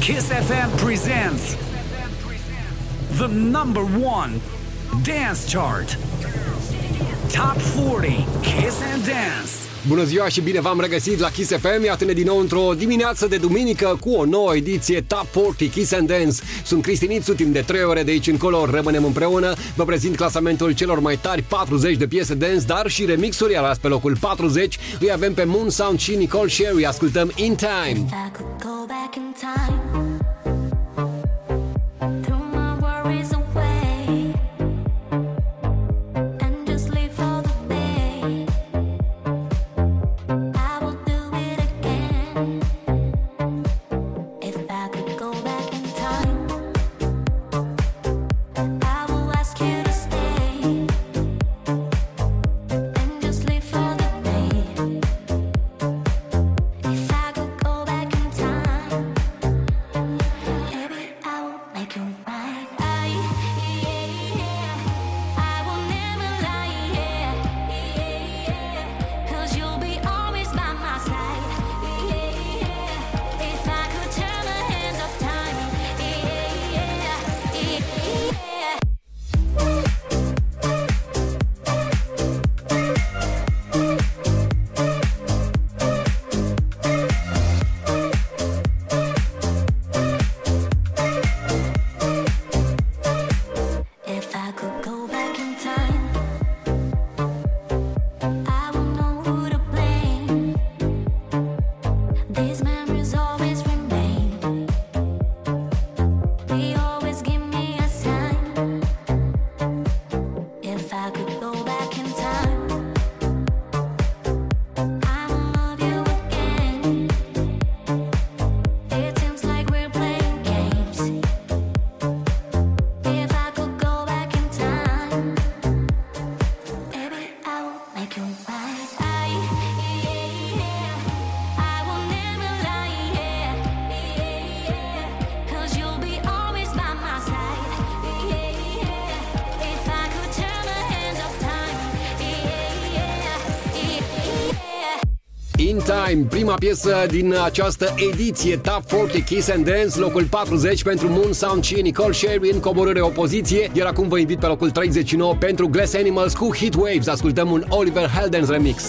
Kiss FM presents the number one dance chart. Top 40 Kiss and Dance. Bună ziua și bine v-am regăsit la Kiss FM. Iată-ne din nou într-o dimineață de duminică cu o nouă ediție Top 40 Kiss and Dance. Sunt Cristinițu, timp de 3 ore de aici încolo rămânem împreună. Vă prezint clasamentul celor mai tari 40 de piese dance, dar și remixuri, iar azi pe locul 40 îi avem pe Moon Sound și Nicole Sherry. Ascultăm In Time. In Time, prima piesă din această ediție Top 40 Kiss and Dance, locul 40 pentru Moon Sound și Nicole Sherry în coborâre opoziție, iar acum vă invit pe locul 39 pentru Glass Animals cu Heat Waves. Ascultăm un Oliver Heldens remix.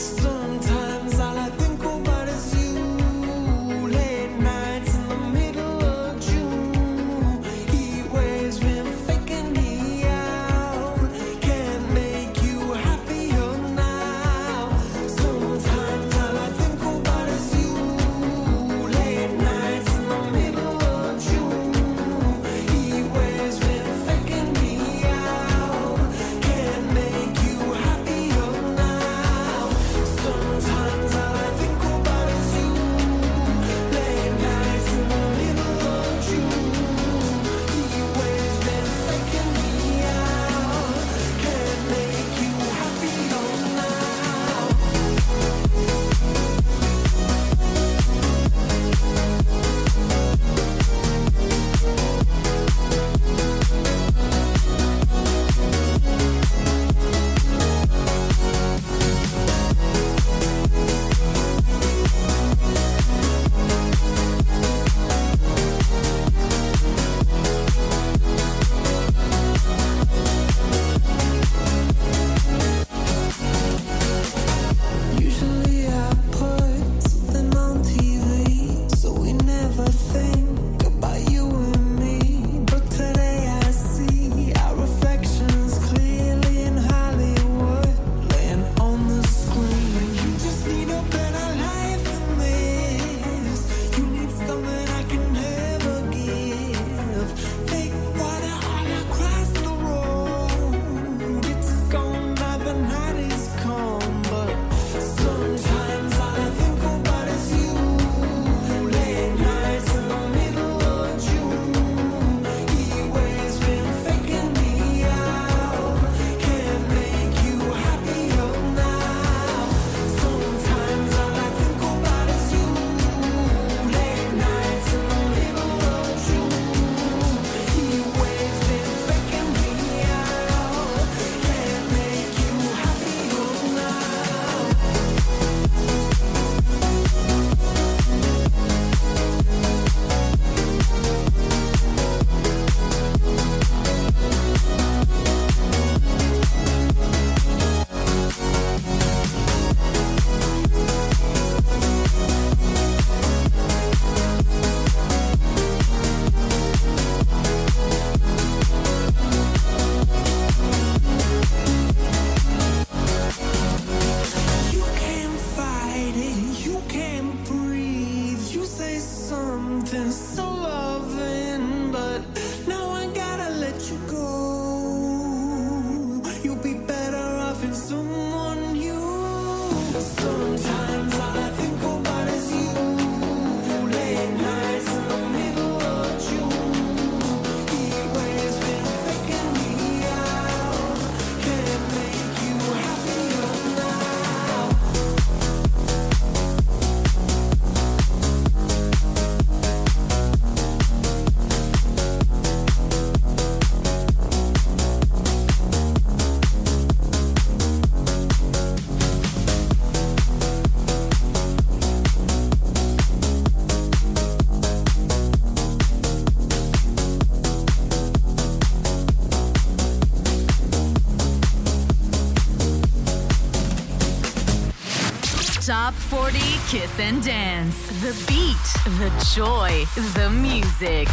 Top 40 Kiss and Dance. The beat, the joy, the music.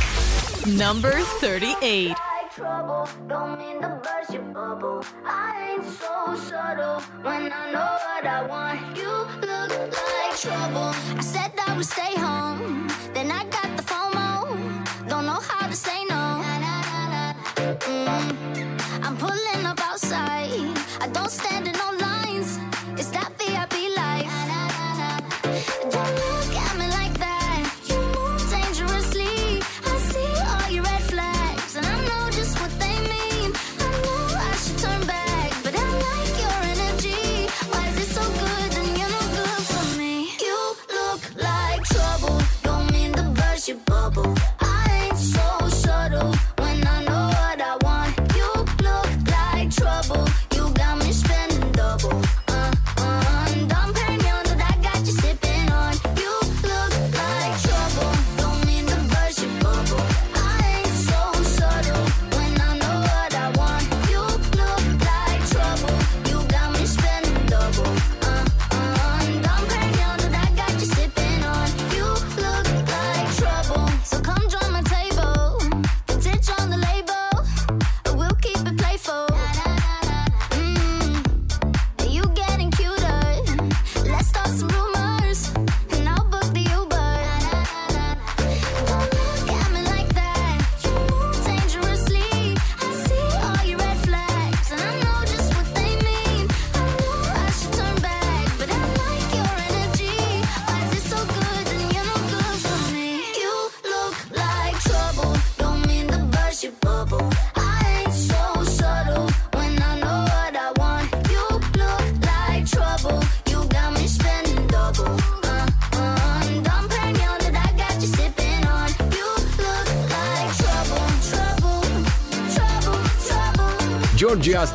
Number 38.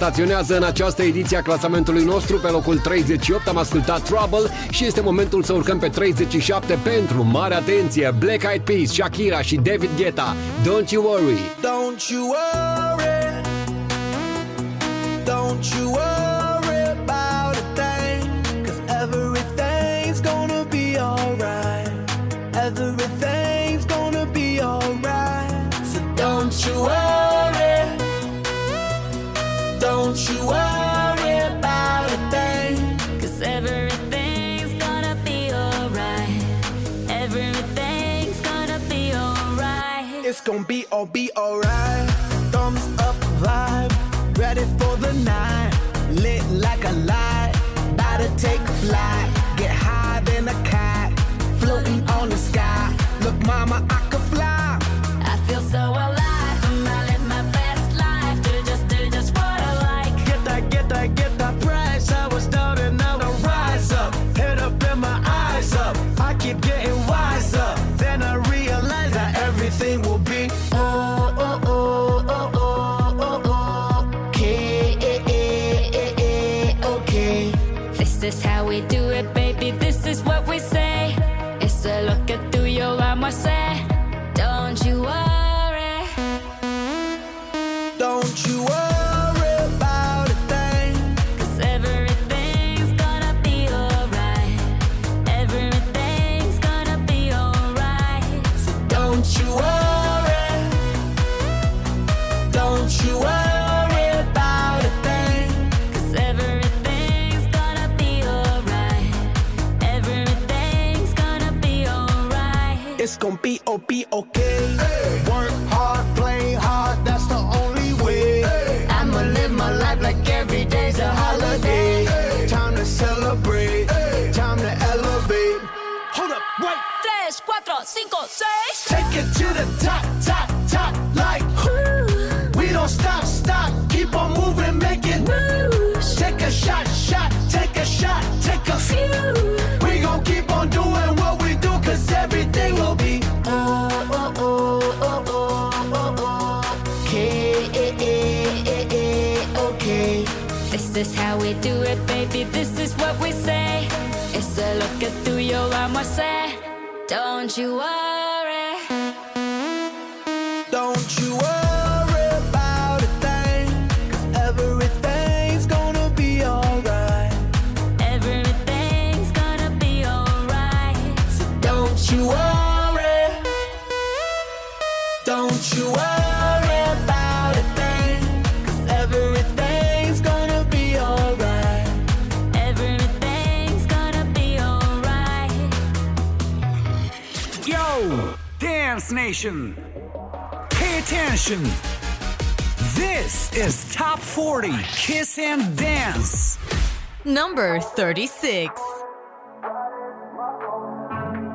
staționează în această ediție a clasamentului nostru pe locul 38. Am ascultat Trouble și este momentul să urcăm pe 37 pentru, mare atenție, Black Eyed Peas, Shakira și David Guetta. Don't you worry! Don't you worry! gon' be alright. I said, don't you worry. attention. Pay attention. This is Top 40 Kiss and Dance. Number 36.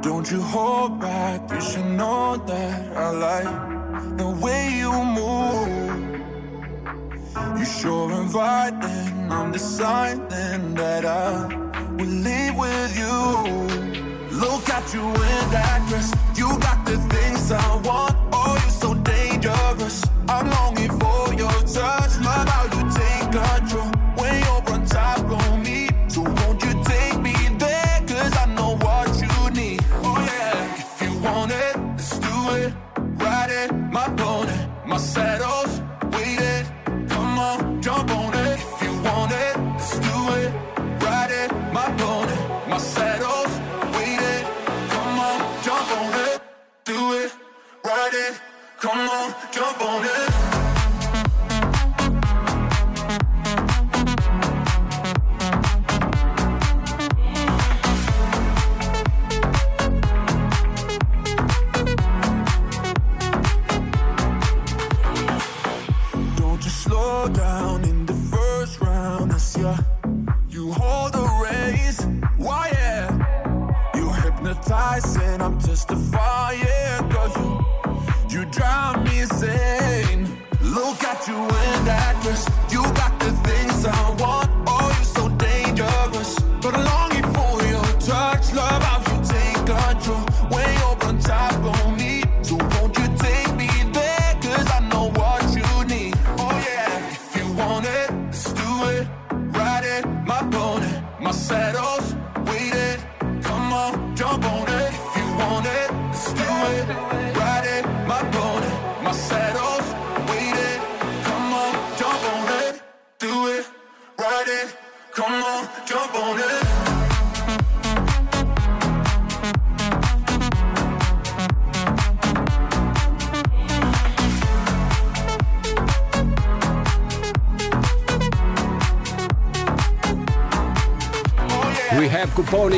Don't you hold back, you should know that I like the way you move. You sure invite inviting, I'm deciding that I will leave with you. Look at you in that dress, you got the I want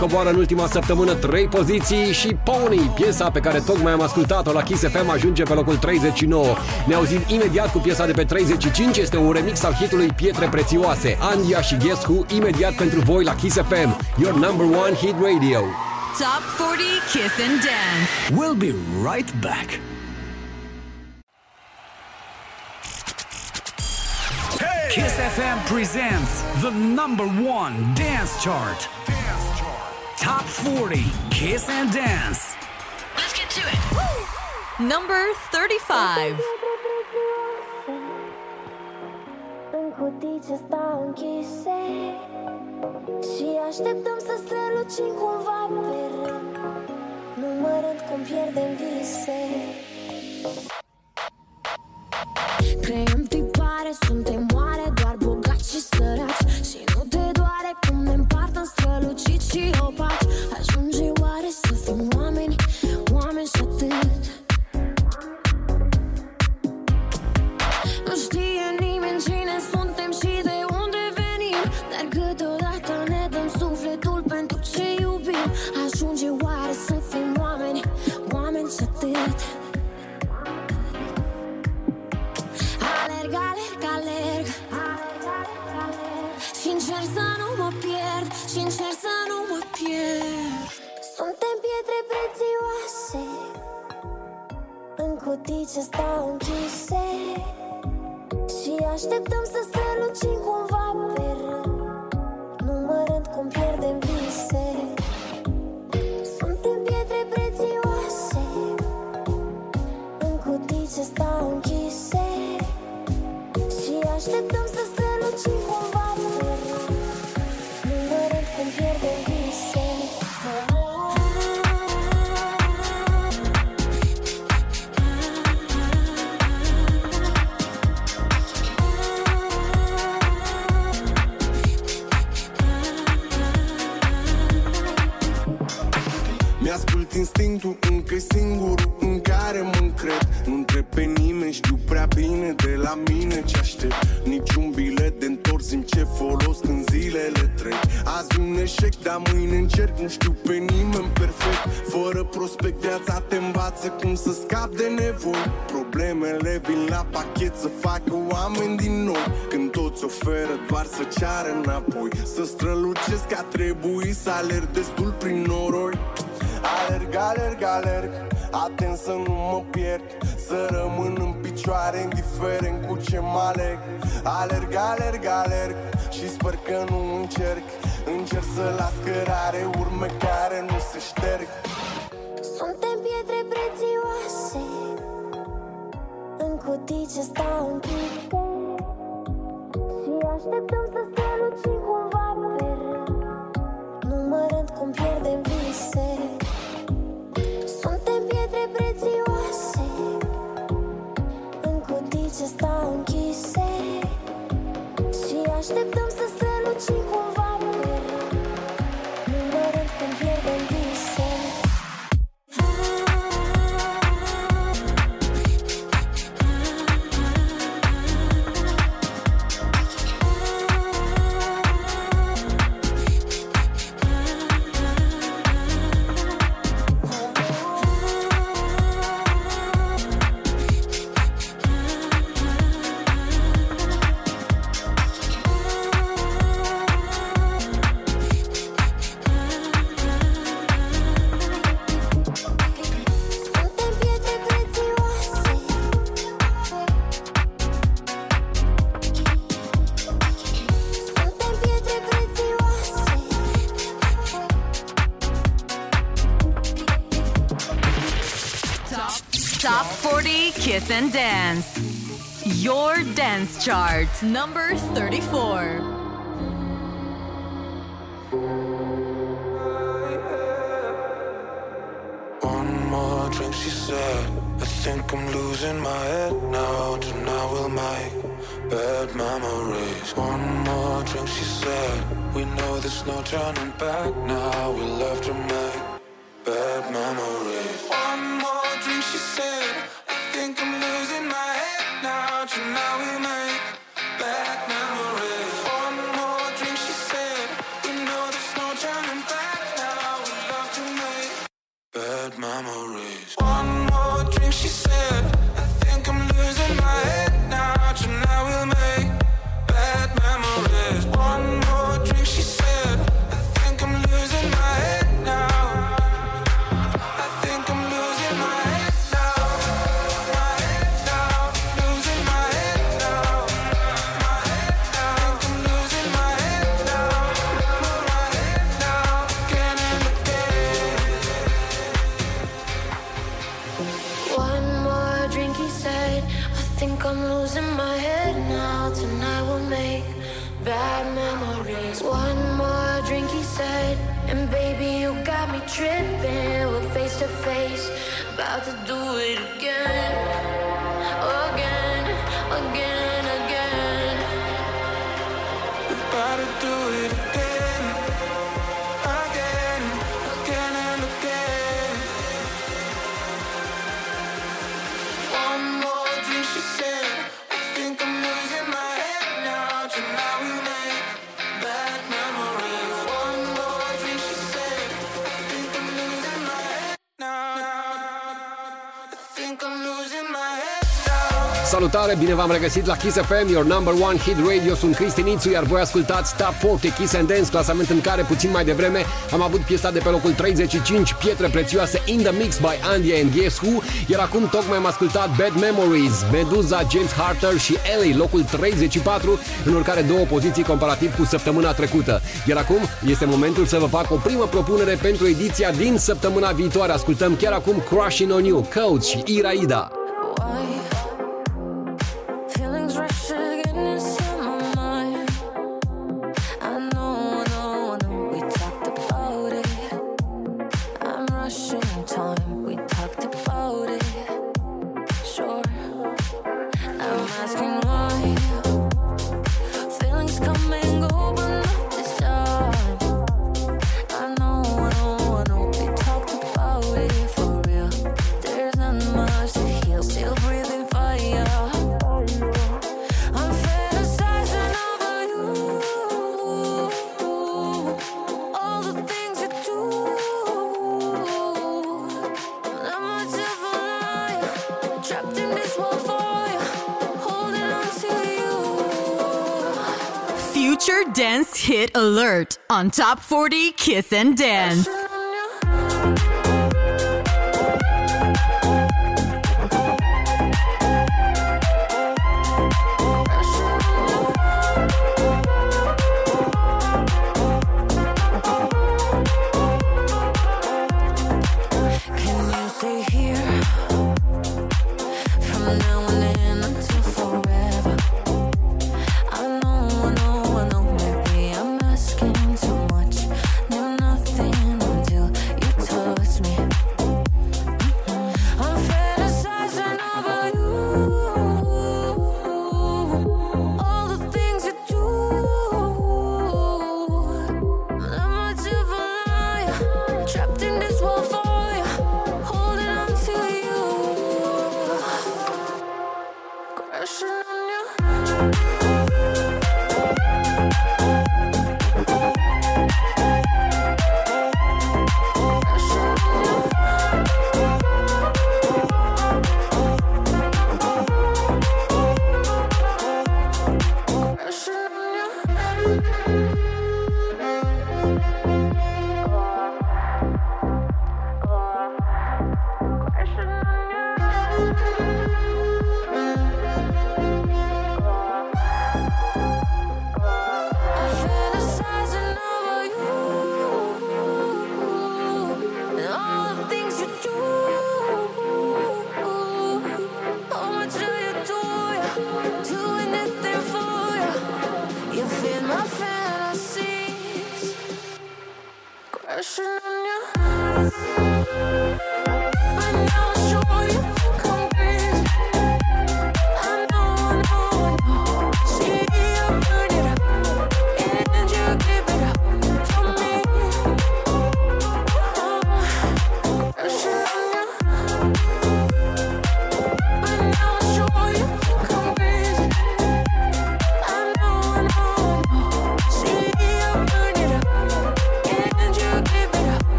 coboară în ultima săptămână 3 poziții și Pony, piesa pe care tocmai am ascultat-o la Kiss FM, ajunge pe locul 39. Ne auzim imediat cu piesa de pe 35, este un remix al hitului Pietre Prețioase. Andia și Ghescu, imediat pentru voi la Kiss FM, your number one hit radio. Top 40 Kiss and Dance. We'll be right back. Kiss FM presents the number one dance chart. 40, Kiss and Dance. Let's get to it. Number 35. Și așteptăm să strălucim cumva pe rând Numărând cum pierdem apreciez că trebuie să alerg destul prin noroi? Alerg, alerg, alerg, atent să nu mă pierd Să rămân în picioare, indiferent cu ce mă aleg. Alerg, alerg, alerg și sper că nu încerc. Încerc să las cărare urme care nu se șterg. Suntem pietre prețioase În cutii ce stau închise Și așteptăm să strălucim cumva. Așteptăm să strălucim cu Chart number 34. One more drink, she said. I think I'm losing my head now. Tonight will make bad memories. One more drink, she said. We know there's no turning back now. We love. do it again, again, again. Salutare, bine v-am regăsit la Kiss FM, your number one hit radio. Sunt Cristi Nițu, iar voi ascultați Top 40 Kiss and Dance, clasament în care puțin mai devreme am avut piesa de pe locul 35, Pietre prețioase in the mix by Andy and Guess Who, iar acum tocmai am ascultat Bad Memories, Meduza, James Harter și Ellie, locul 34, în urcare două poziții comparativ cu săptămâna trecută. Iar acum este momentul să vă fac o primă propunere pentru ediția din săptămâna viitoare. Ascultăm chiar acum Crushing on You, Coach și Iraida. On Top 40 Kiss and Dance.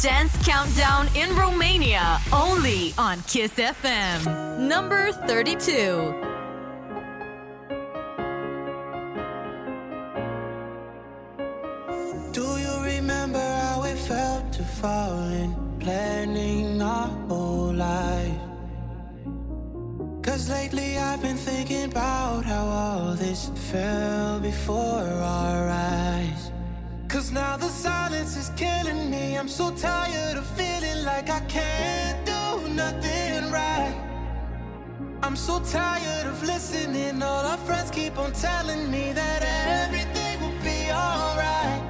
Dance countdown in Romania, only on Kiss FM. Number 32. Do you remember how it felt to fall in planning our whole life? Cause lately I've been thinking about how all this fell before our eyes. Now the silence is killing me. I'm so tired of feeling like I can't do nothing right. I'm so tired of listening. All our friends keep on telling me that everything will be alright.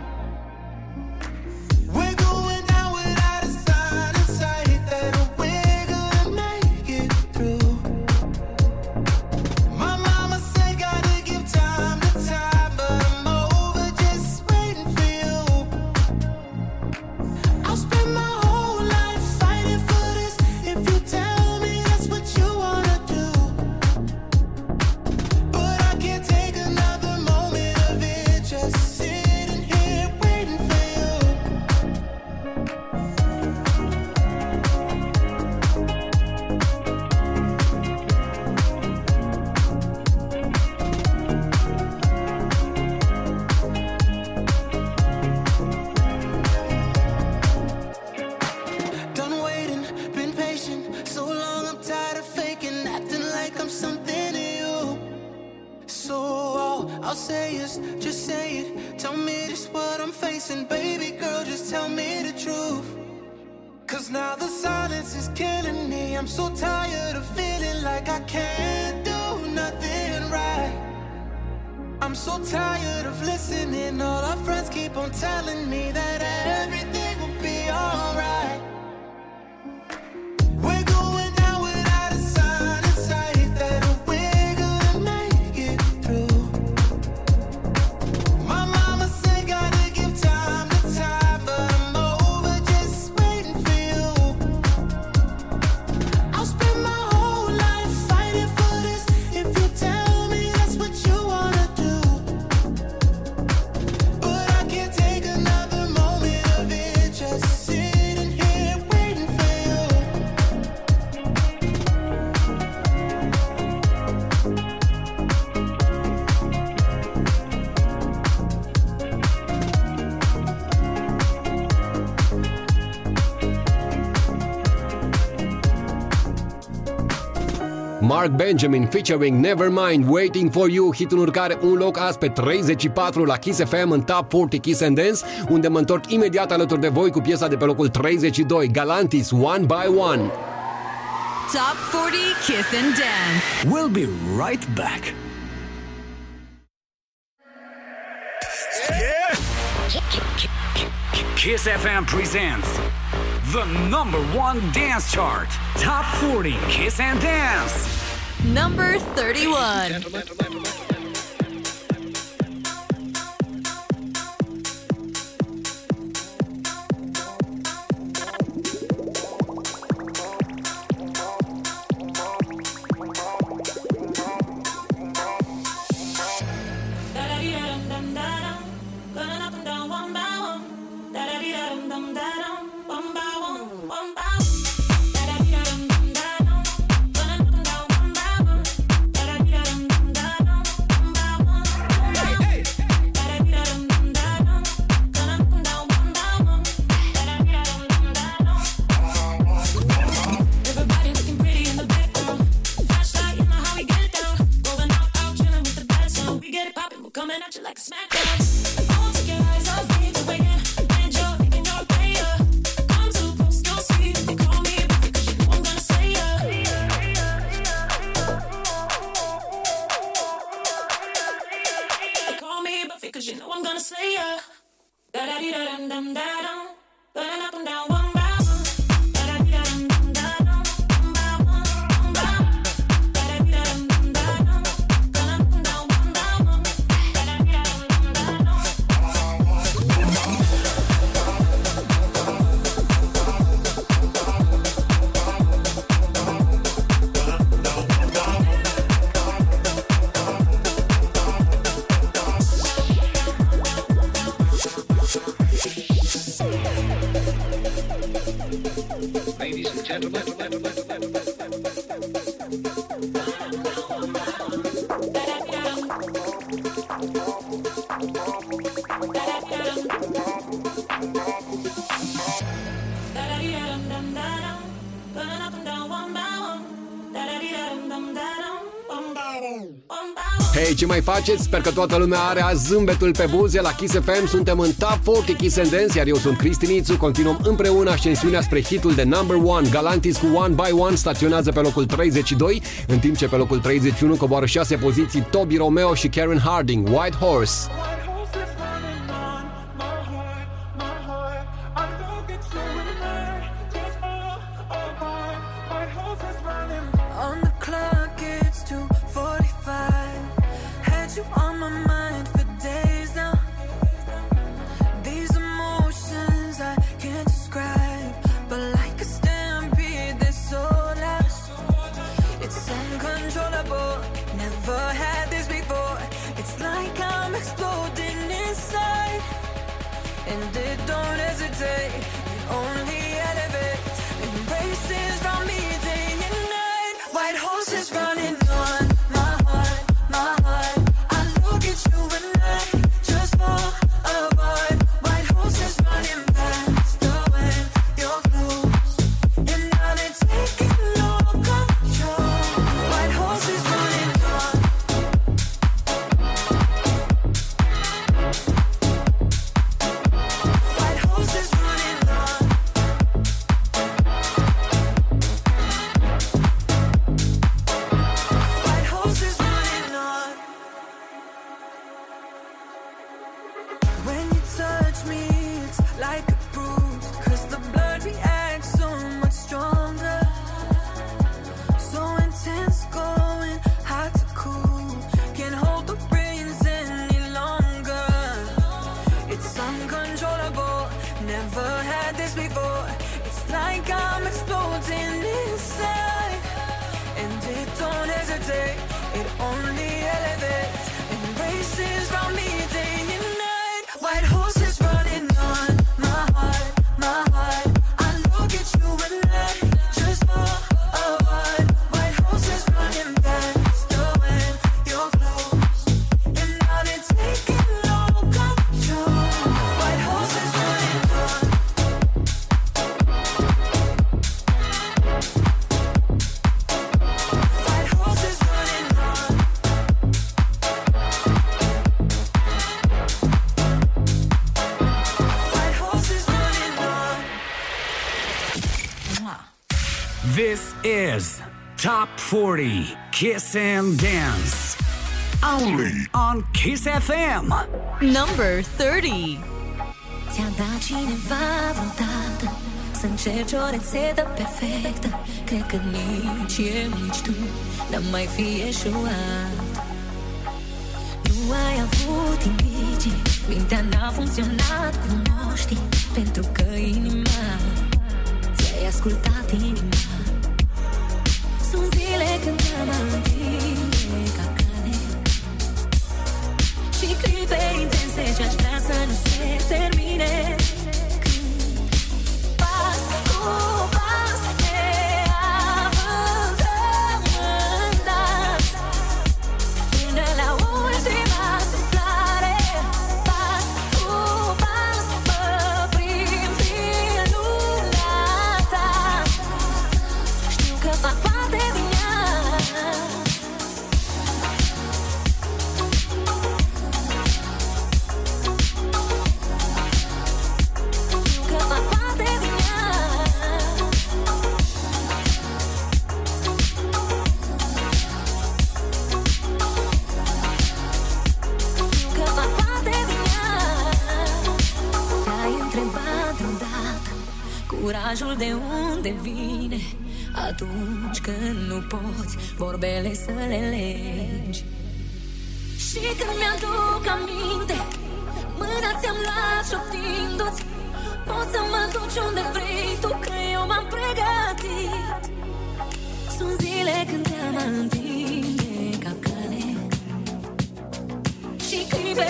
Mark Benjamin featuring Nevermind Waiting For You, hitul în urcare un loc azi pe 34 la Kiss FM în Top 40 Kiss and Dance, unde mă întorc imediat alături de voi cu piesa de pe locul 32, Galantis One by One. Top 40 Kiss and Dance. We'll be right back. Kiss FM presents the number one dance chart, Top 40 Kiss and Dance. Number 31. Gentlemen, gentlemen. faceți? Sper că toată lumea are azi zâmbetul pe buze la Kiss FM. Suntem în Top 40 Kiss and Dance, iar eu sunt Cristi Nițu. Continuăm împreună ascensiunea spre hitul de number one. Galantis cu One by One staționează pe locul 32, în timp ce pe locul 31 coboară 6 poziții Toby Romeo și Karen Harding, White Horse. 40 Kiss and Dance. Only on Kiss FM. Number 30. Ți-a dat cineva vreodată Să încerci o rețetă perfectă Cred că nici eu, nici tu N-am mai fi eșuat Nu ai avut indicii Mintea n-a funcționat cum o știi Pentru că inima Ți-ai ascultat inima clipe intense ce-aș vrea să nu se termine de unde vine. Atunci când nu poți Vorbele să le legi. Și când mi-aduc aminte Mâna ți-am luat șoptindu-ți. Poți să mă duci unde vrei Tu că eu m-am pregătit. Sunt zile când te-am întinde capcane. Și clipe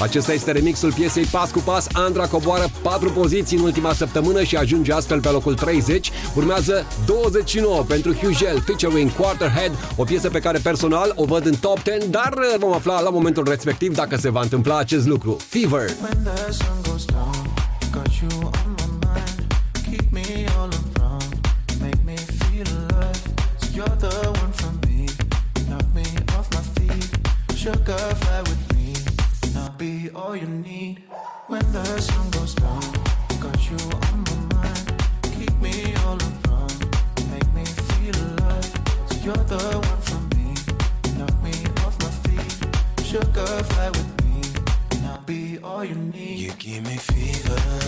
Acesta este remixul piesei Pas cu Pas. Andra coboară 4 poziții în ultima săptămână și ajunge astfel pe locul 30. Urmează 29 pentru Hugel featuring Quarterhead, o piesă pe care personal o văd în top 10, dar vom afla la momentul respectiv dacă se va întâmpla acest lucru. Fever. When the sun goes down, got you on my mind. Keep me all around, make me feel alive. So you're the one for me, knock me off my feet. Sugar fly with me, and I'll be all you need. When the sun goes down, got you on my mind. Keep me all around, make me feel alive. So you're the one for me, knock me off my feet. Sugar fly with me. and I'll be all you need. You give me fever.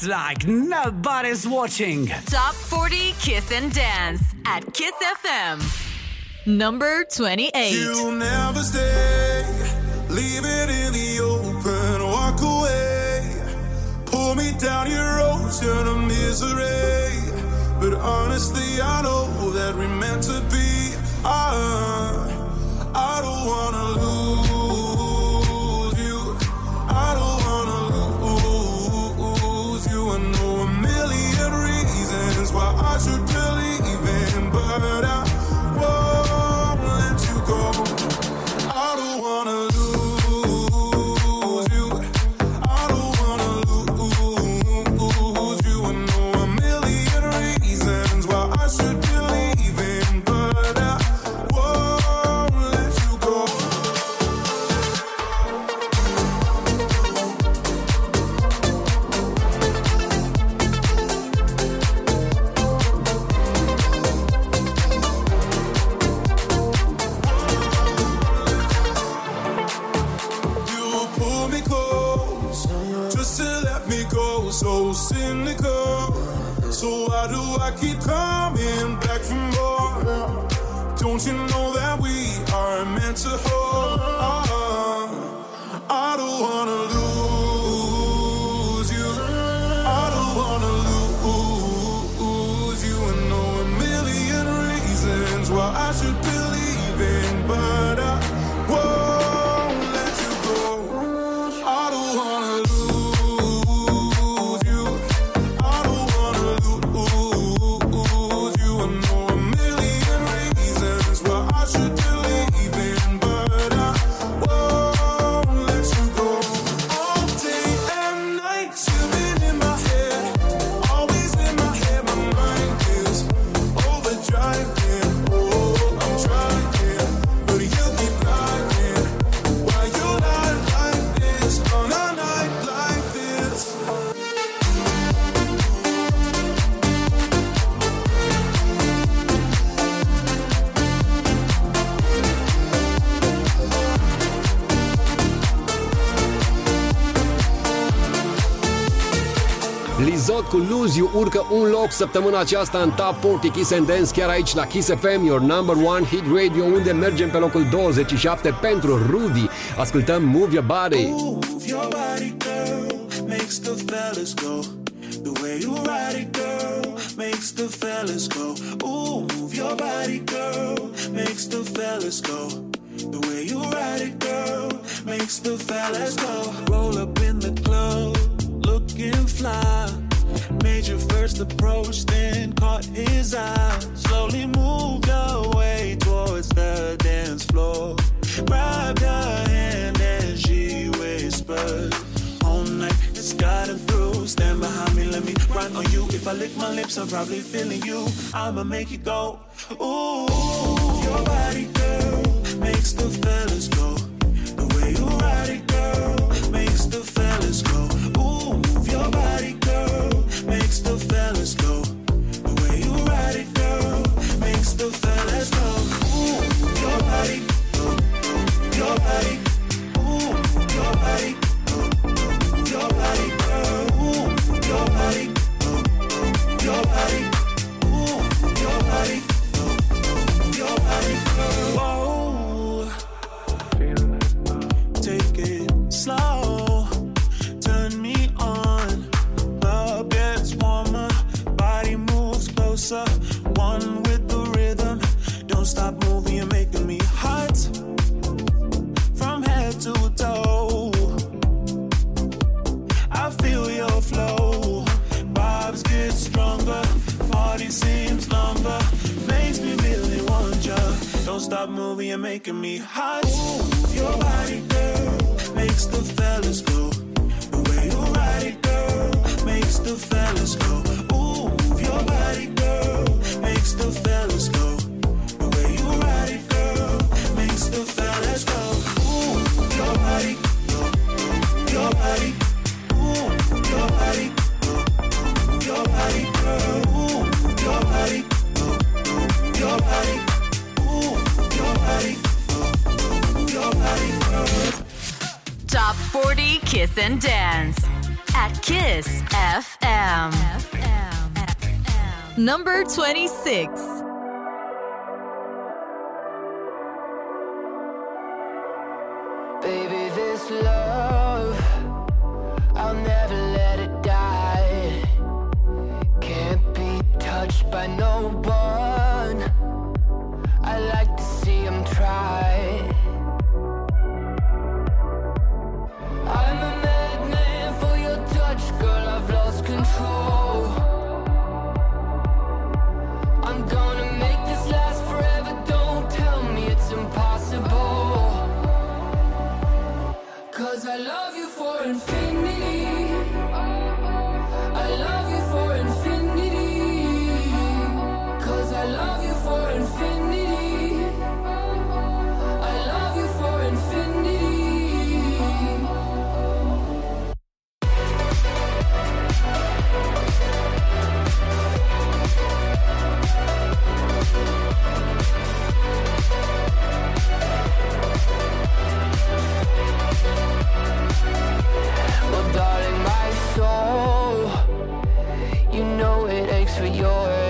Dance like nobody's watching. Top 40 Kiss and Dance at Kiss FM. Number 28. You'll never stay. Leave it in the open. Walk away. Pull me down your road to misery. But honestly, I know that we're meant to be. I, I Lizot cu Lose You urcă un loc săptămâna aceasta în Top 40 Kiss and Dance chiar aici la Kiss FM, your number one hit radio, unde mergem pe locul 27 pentru Rudy. Ascultăm Move Your Body. Move your body, girl, makes the fellas go. The way you ride it, girl, makes the fellas go. Ooh, move your body, girl, makes the fellas go. The way you ride it, girl, makes the fellas go. Roll up in the club, fly. Made your first approach, then caught his eye. Slowly moved your way towards the dance floor. Grabbed her hand and she whispered, All night it's gotten through. Stand behind me, let me run on you. If I lick my lips, I'm probably feeling you. I'ma make it go. Ooh, your body, girl, makes the fellas go. The way you ride it, girl, makes the fellas go. Ooh, your body, girl, girl, your body, your body. Ooh, body, moving, go, your making me hot. Ooh, your body, girl, makes the fellas go. The way you ride it, girl, makes the fellas go. Ooh, your body, girl, makes the fellas go. The way you ride it, girl, makes the fellas go. Ooh, your body, go, go, your body. Top 40 Kiss and Dance at Kiss FM. Number 26. Baby, this love, I'll never let it die. Can't be touched by no one. Cause I love you for infinity. Well, darling, my soul, you know it aches for yours,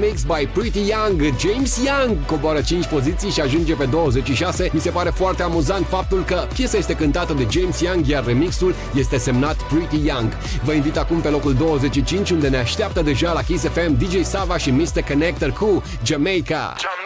Mix by Pretty Young James Young. Coboară 5 poziții și ajunge pe 26 Mi se pare foarte amuzant faptul că piesa este cântată de James Young Iar remixul este semnat Pretty Young. Vă invit acum pe locul 25 Unde ne așteaptă deja la Kiss FM DJ Sava și Mr. Connector cu Jamaica. Sabor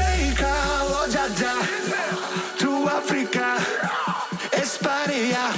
Jamaica, oh ja. Tu África, España,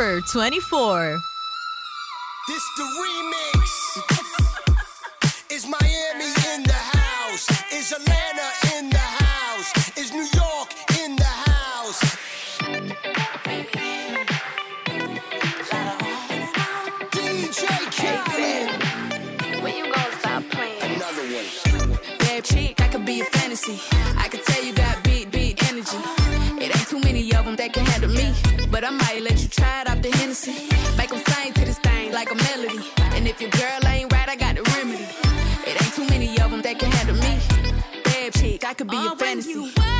Number 24. This the remix. If your girl ain't right, I got the remedy. It ain't too many of them that can handle me. Bad chick, I could be a fantasy.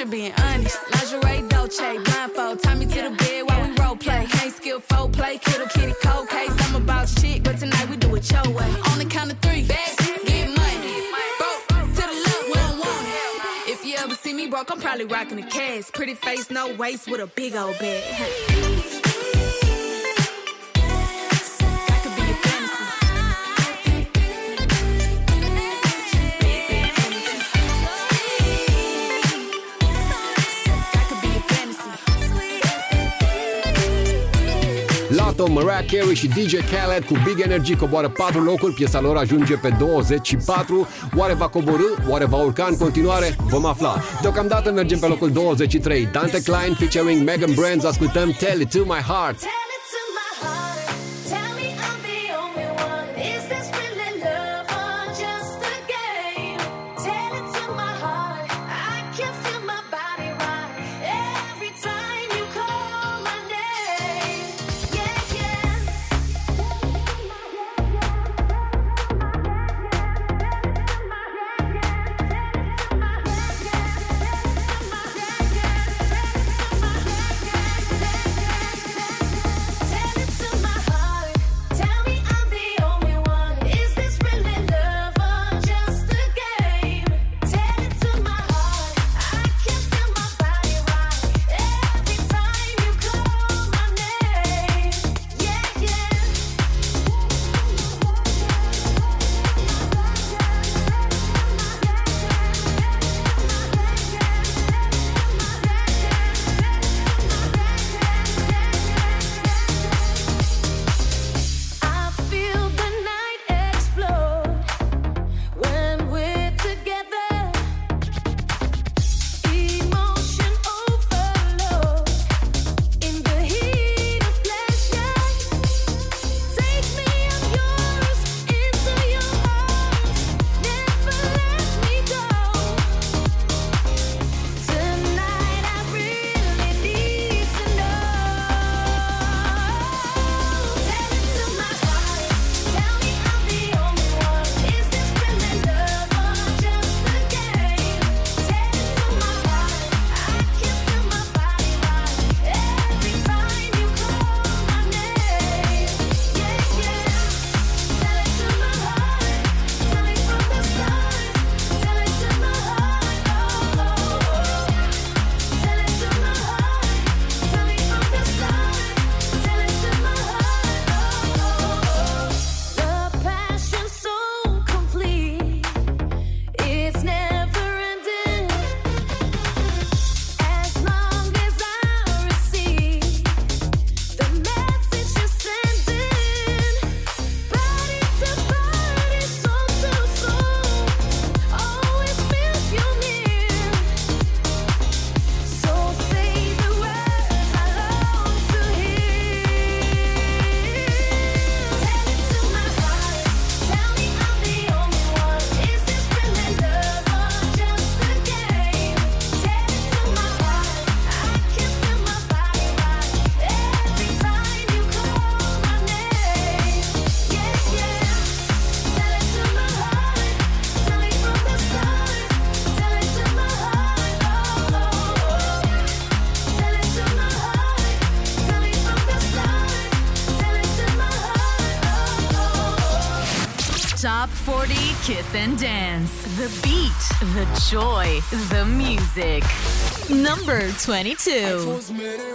just being honest. Lingerie, Dolce, blindfold. Tie me to the bed while we role play. Can't skill folk play. Kiddo, kitty, cold case. I'm about shit, but tonight we do it your way. On the count of three. Bad, get money. Broke to the left, we don't want it. If you ever see me broke, I'm probably rocking a cast. Pretty face, no waist, with a big old bag. Lato, Mariah Carey și DJ Khaled cu Big Energy coboară 4 locuri, piesa lor ajunge pe 24. Oare va coborâ? Oare va urca în continuare? Vom afla. Deocamdată mergem pe locul 23. Dante Klein featuring Megan Brands, ascultăm Tell It To My Heart. Kiss and dance. The beat, the joy, the music. Number 22.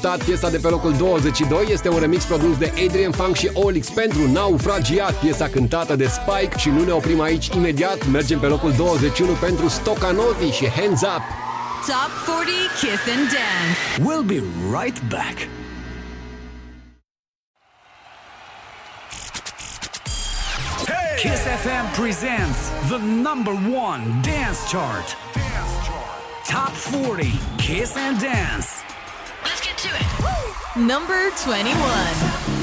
ascultat piesa de pe locul 22 este un remix produs de Adrian Funk și Olix pentru Naufragiat, piesa cântată de Spike și nu ne oprim aici imediat. Mergem pe locul 21 pentru Stocanovi și Hands Up. Top 40 Kiss and Dance. We'll be right back. Hey! Kiss FM presents the number one dance chart. Dance chart. Top 40 Kiss and Dance. number 21.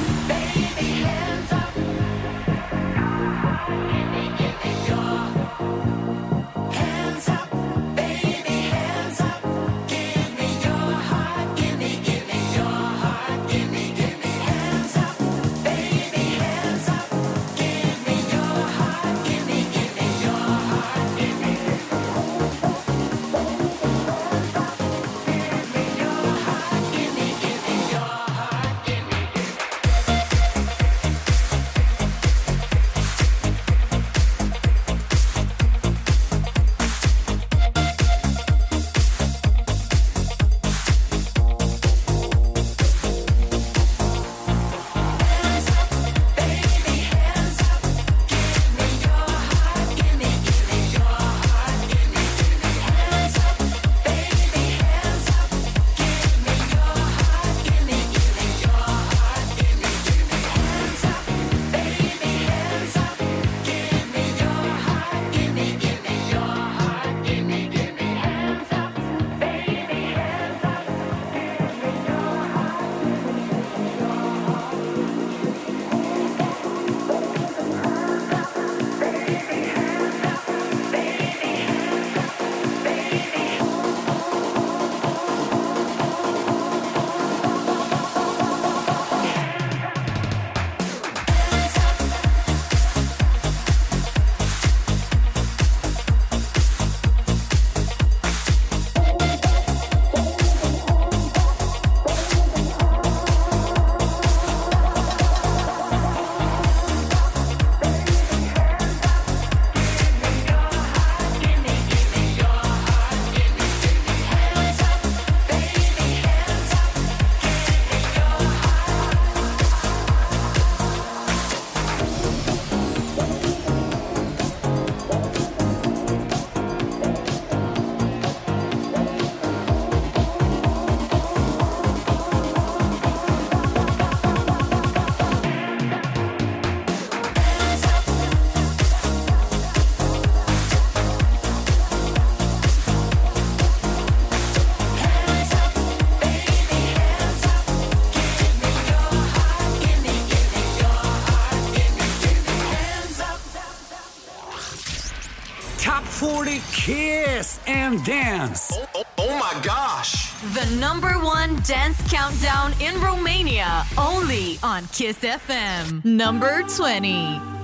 Kiss and Dance. Oh, oh, oh my gosh. The number one dance countdown in Romania, only on Kiss FM. Number 20.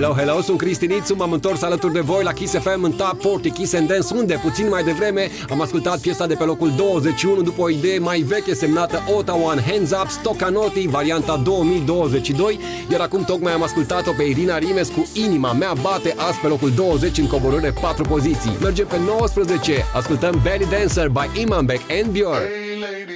Hello, hello, sunt Cristi Nițu, m-am întors alături de voi la Kiss FM în Top 40 Kiss and Dance, unde puțin mai devreme am ascultat piesa de pe locul 21 după o idee mai veche semnată Ottawa Hands Up, Stocanotti, varianta 2022, iar acum tocmai am ascultat-o pe Irina Rimes cu Inima mea bate azi pe locul 20 în coborâre 4 poziții. Mergem pe 19, ascultăm Belly Dancer by Imanbek and Björk. Hey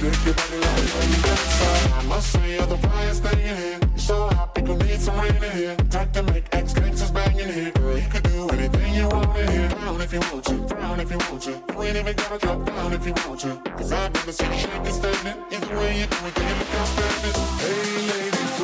Must say you're the brightest thing here. So happy people need some rain in here. Time to make ex banging here. Girl, you can do anything you want to here. Down if you want to, down if you want to. You ain't even gotta drop down if you want to. Cause I've never seen you shake this standing. Either way you do it, You look outstanding. Hey, lady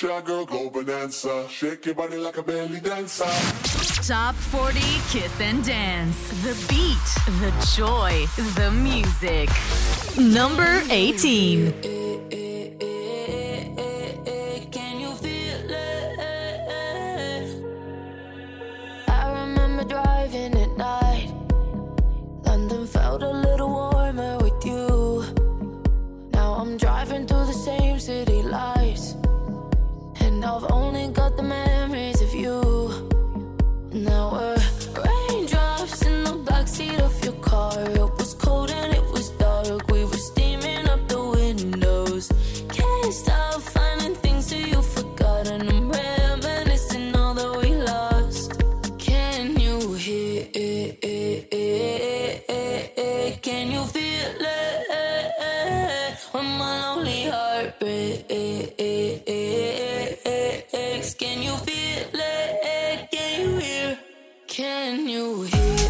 Don't girl, go bonanza. Shake your body like a belly dancer. Top 40 Kiss and Dance. The beat, the joy, the music. Number 18. Can you feel it? Driving at night. London felt a little warmer I've only Can you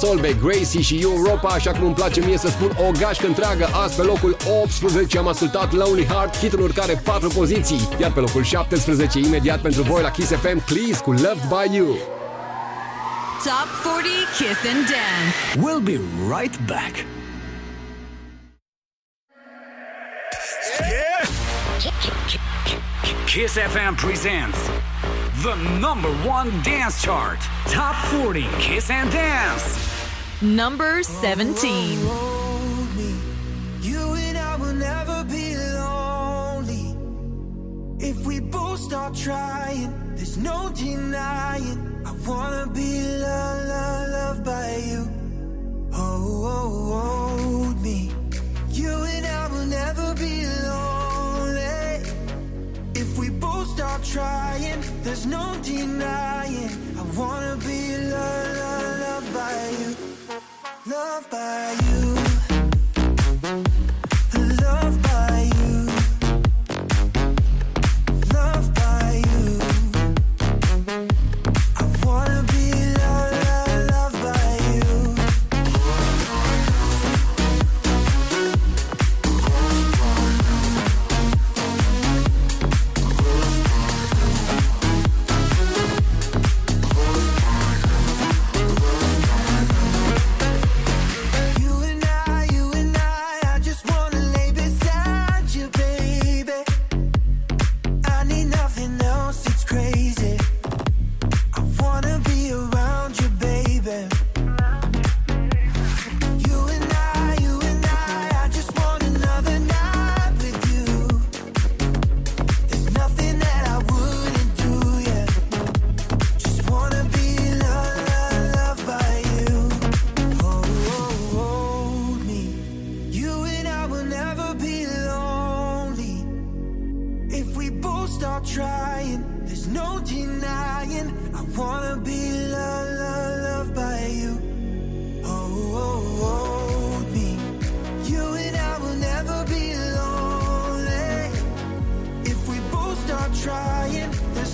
Jones, Martin Solveig, Gracie și Europa, așa cum îmi place mie să spun o gașcă întreagă. Azi pe locul 18 am ascultat Lonely Heart, hitul urcare 4 poziții, iar pe locul 17 imediat pentru voi la Kiss FM, Please cu Loved by You. Top 40 Kiss and Dance. We'll be right back. Kiss FM presents the number one dance chart. Top 40 Kiss and Dance. Number 17.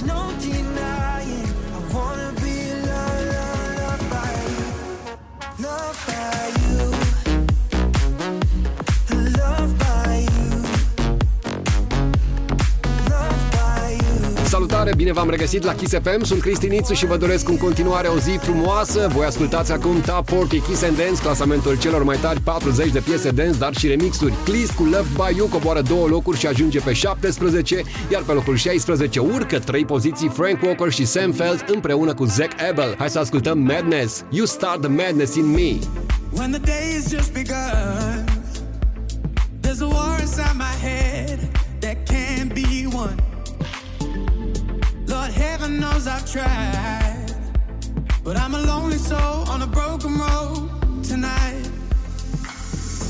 No denying. Bine v-am regăsit la Kiss FM, sunt Cristi Nițu și vă doresc în continuare o zi frumoasă. Voi ascultați acum Top 40 Kiss and Dance, clasamentul celor mai tari 40 de piese dance, dar și remixuri. Clis cu Love by You coboară două locuri și ajunge pe 17, iar pe locul 16 urcă trei poziții Frank Walker și Sam Feld împreună cu Zach Abel. Hai să ascultăm Madness. You start the madness in me. When the day has just begun, there's a war inside my head Lord, heaven knows I've tried, but I'm a lonely soul on a broken road tonight.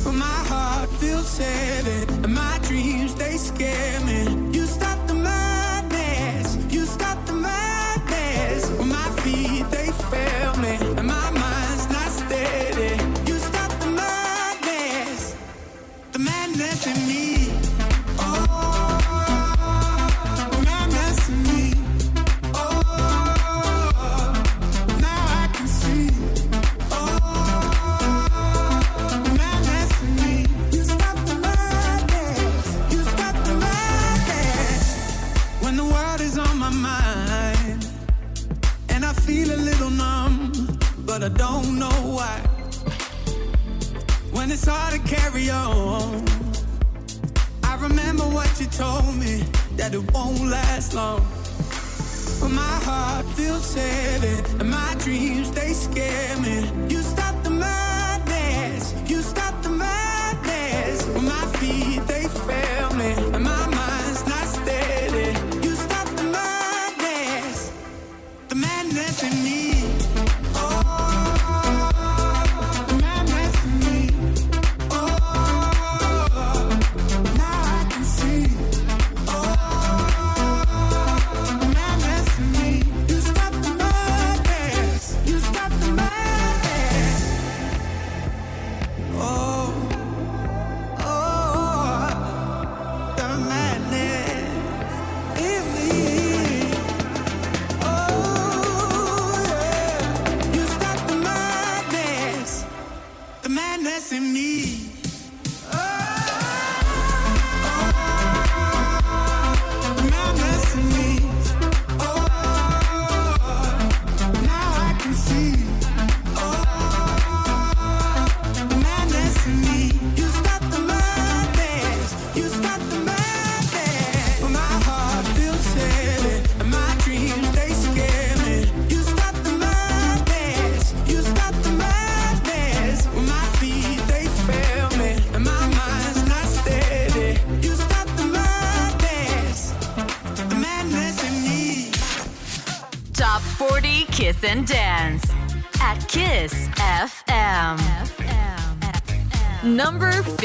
But my heart feels heavy, and my dreams they scare me. You stop the madness, it's hard to carry on, I remember what you told me that it won't last long. But my heart feels heavy, and my dreams they scare me. You stop the madness, you stop the madness. When my feet they fail me, and my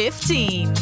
15.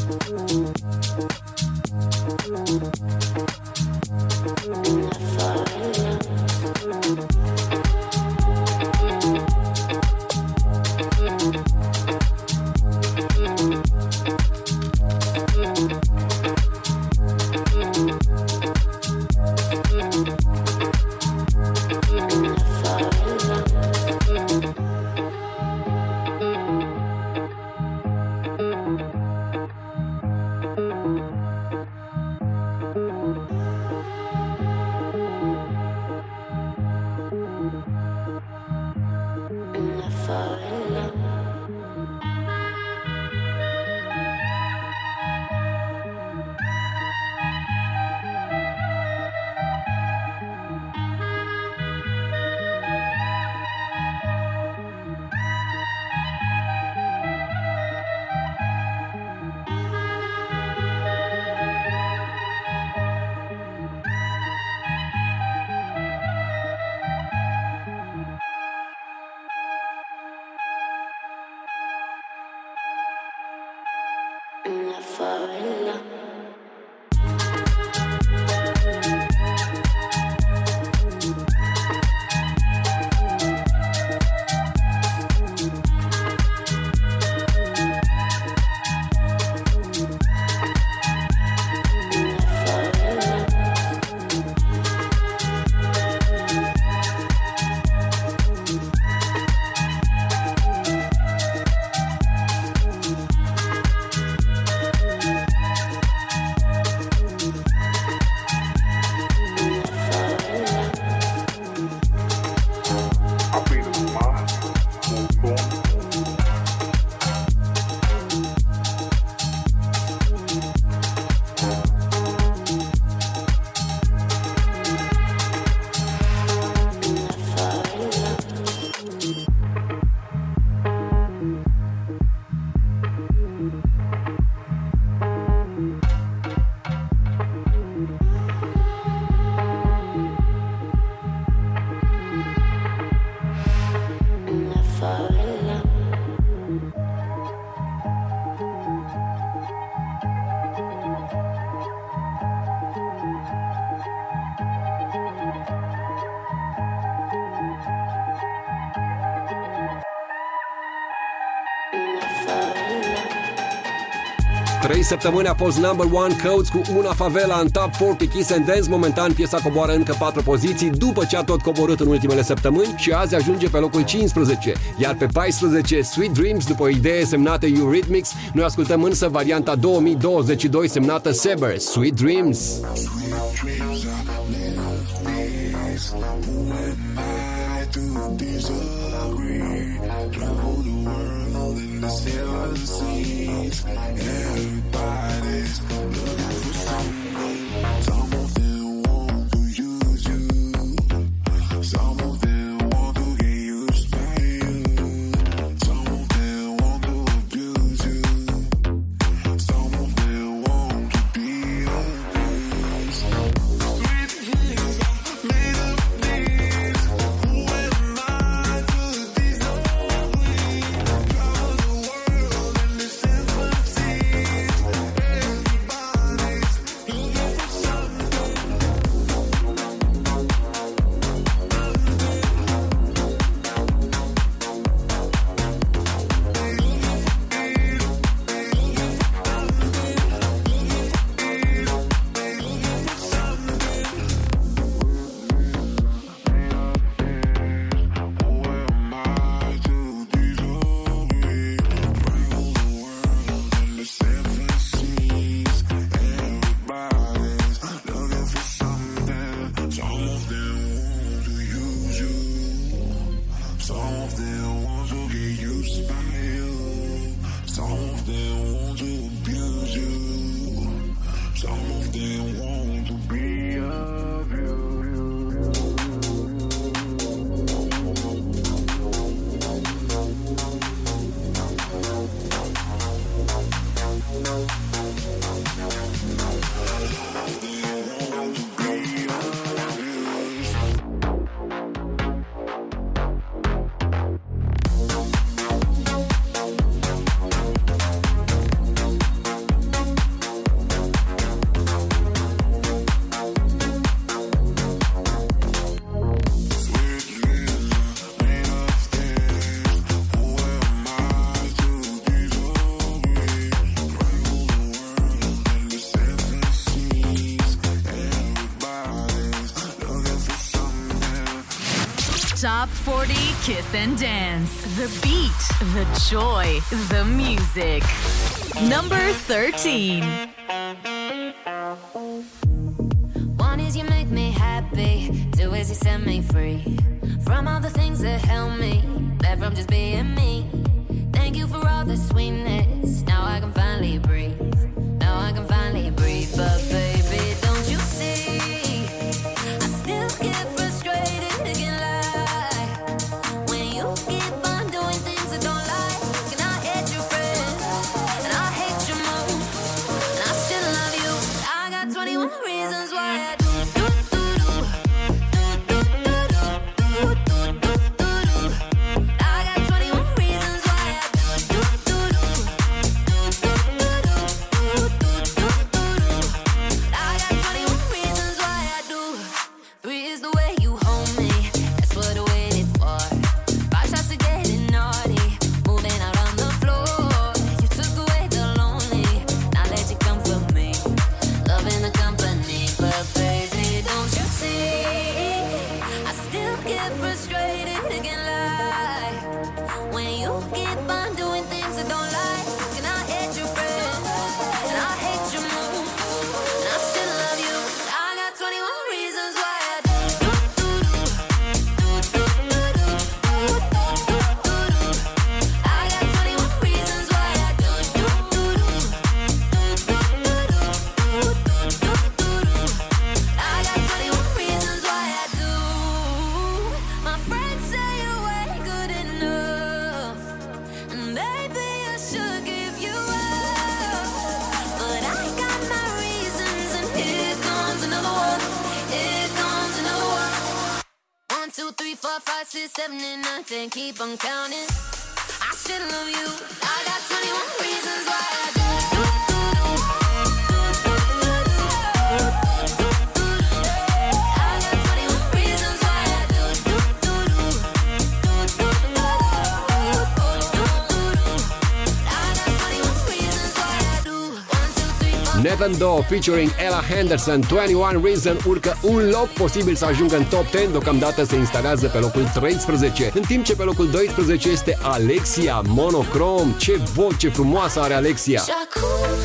săptămâni a fost number one Codes cu una favela în top 40 Kiss and Dance. Momentan piesa coboară încă 4 poziții după ce a tot coborât în ultimele săptămâni și azi ajunge pe locul 15. Iar pe 14 Sweet Dreams după o idee semnată Eurythmics. Noi ascultăm însă varianta 2022 semnată Saber, Sweet Dreams. Kiss and dance. The beat, the joy, the music. Number 13. Lando featuring Ella Henderson, 21 Reason urcă un loc posibil să ajungă în top 10, deocamdată se instalează pe locul 13, în timp ce pe locul 12 este Alexia Monochrome. Ce voce frumoasă are Alexia! Și acum...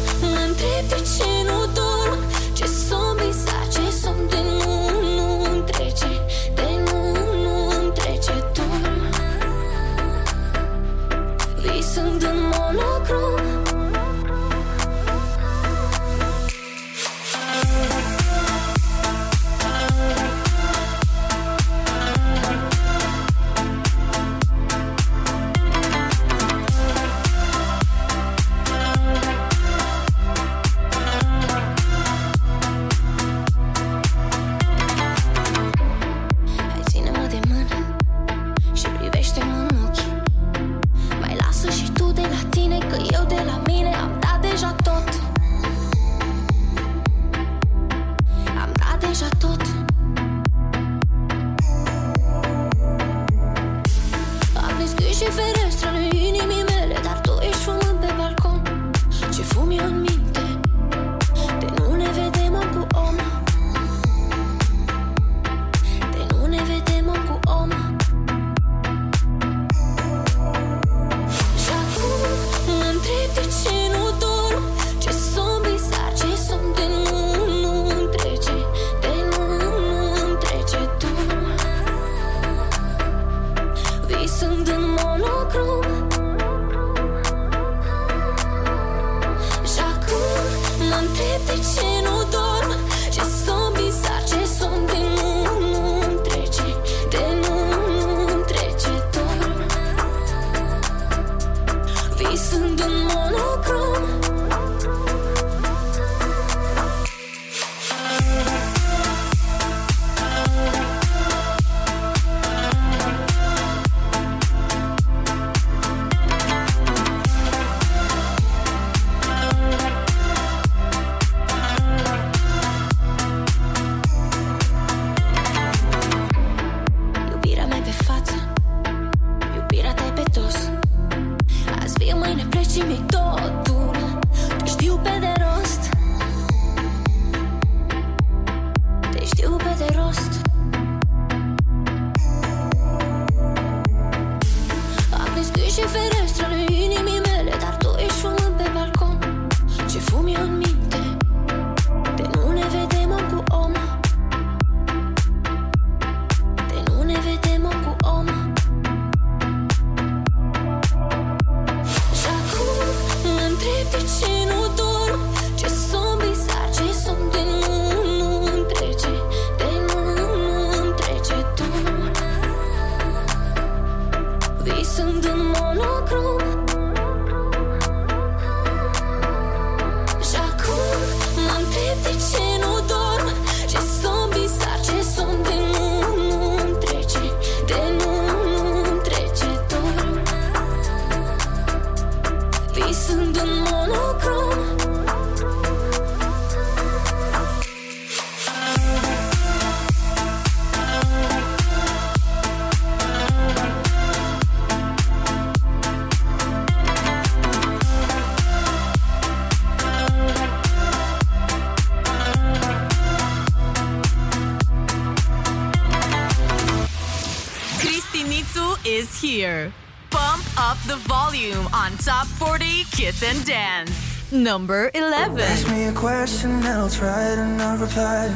Kiss and Dance. Number 11. Ask me a question and I'll try it and I'll reply.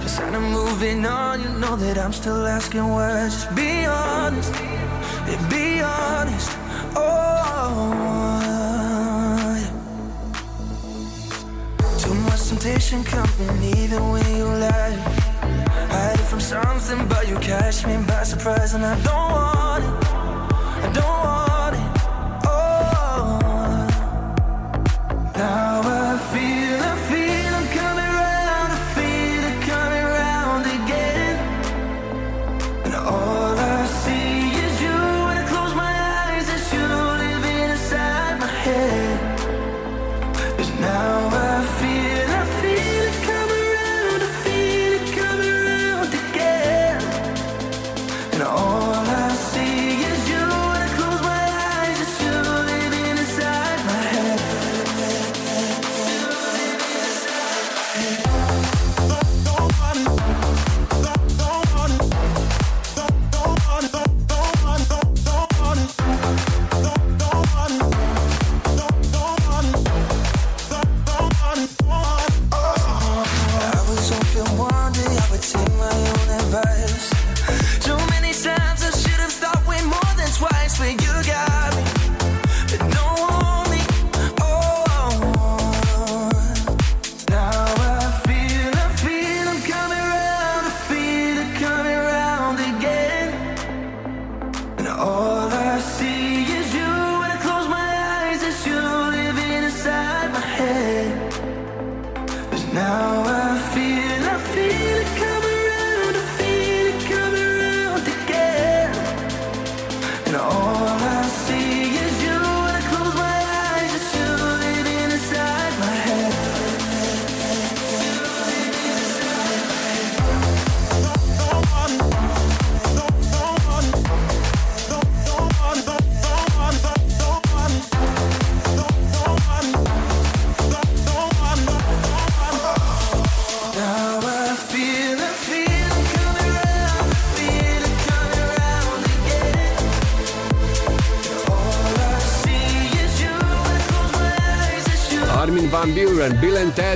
Cause I'm moving on, you know that I'm still asking why. Just be honest, yeah, be honest. Oh, too much temptation coming even when you lie. Hide from something, but you catch me by surprise, and I don't want.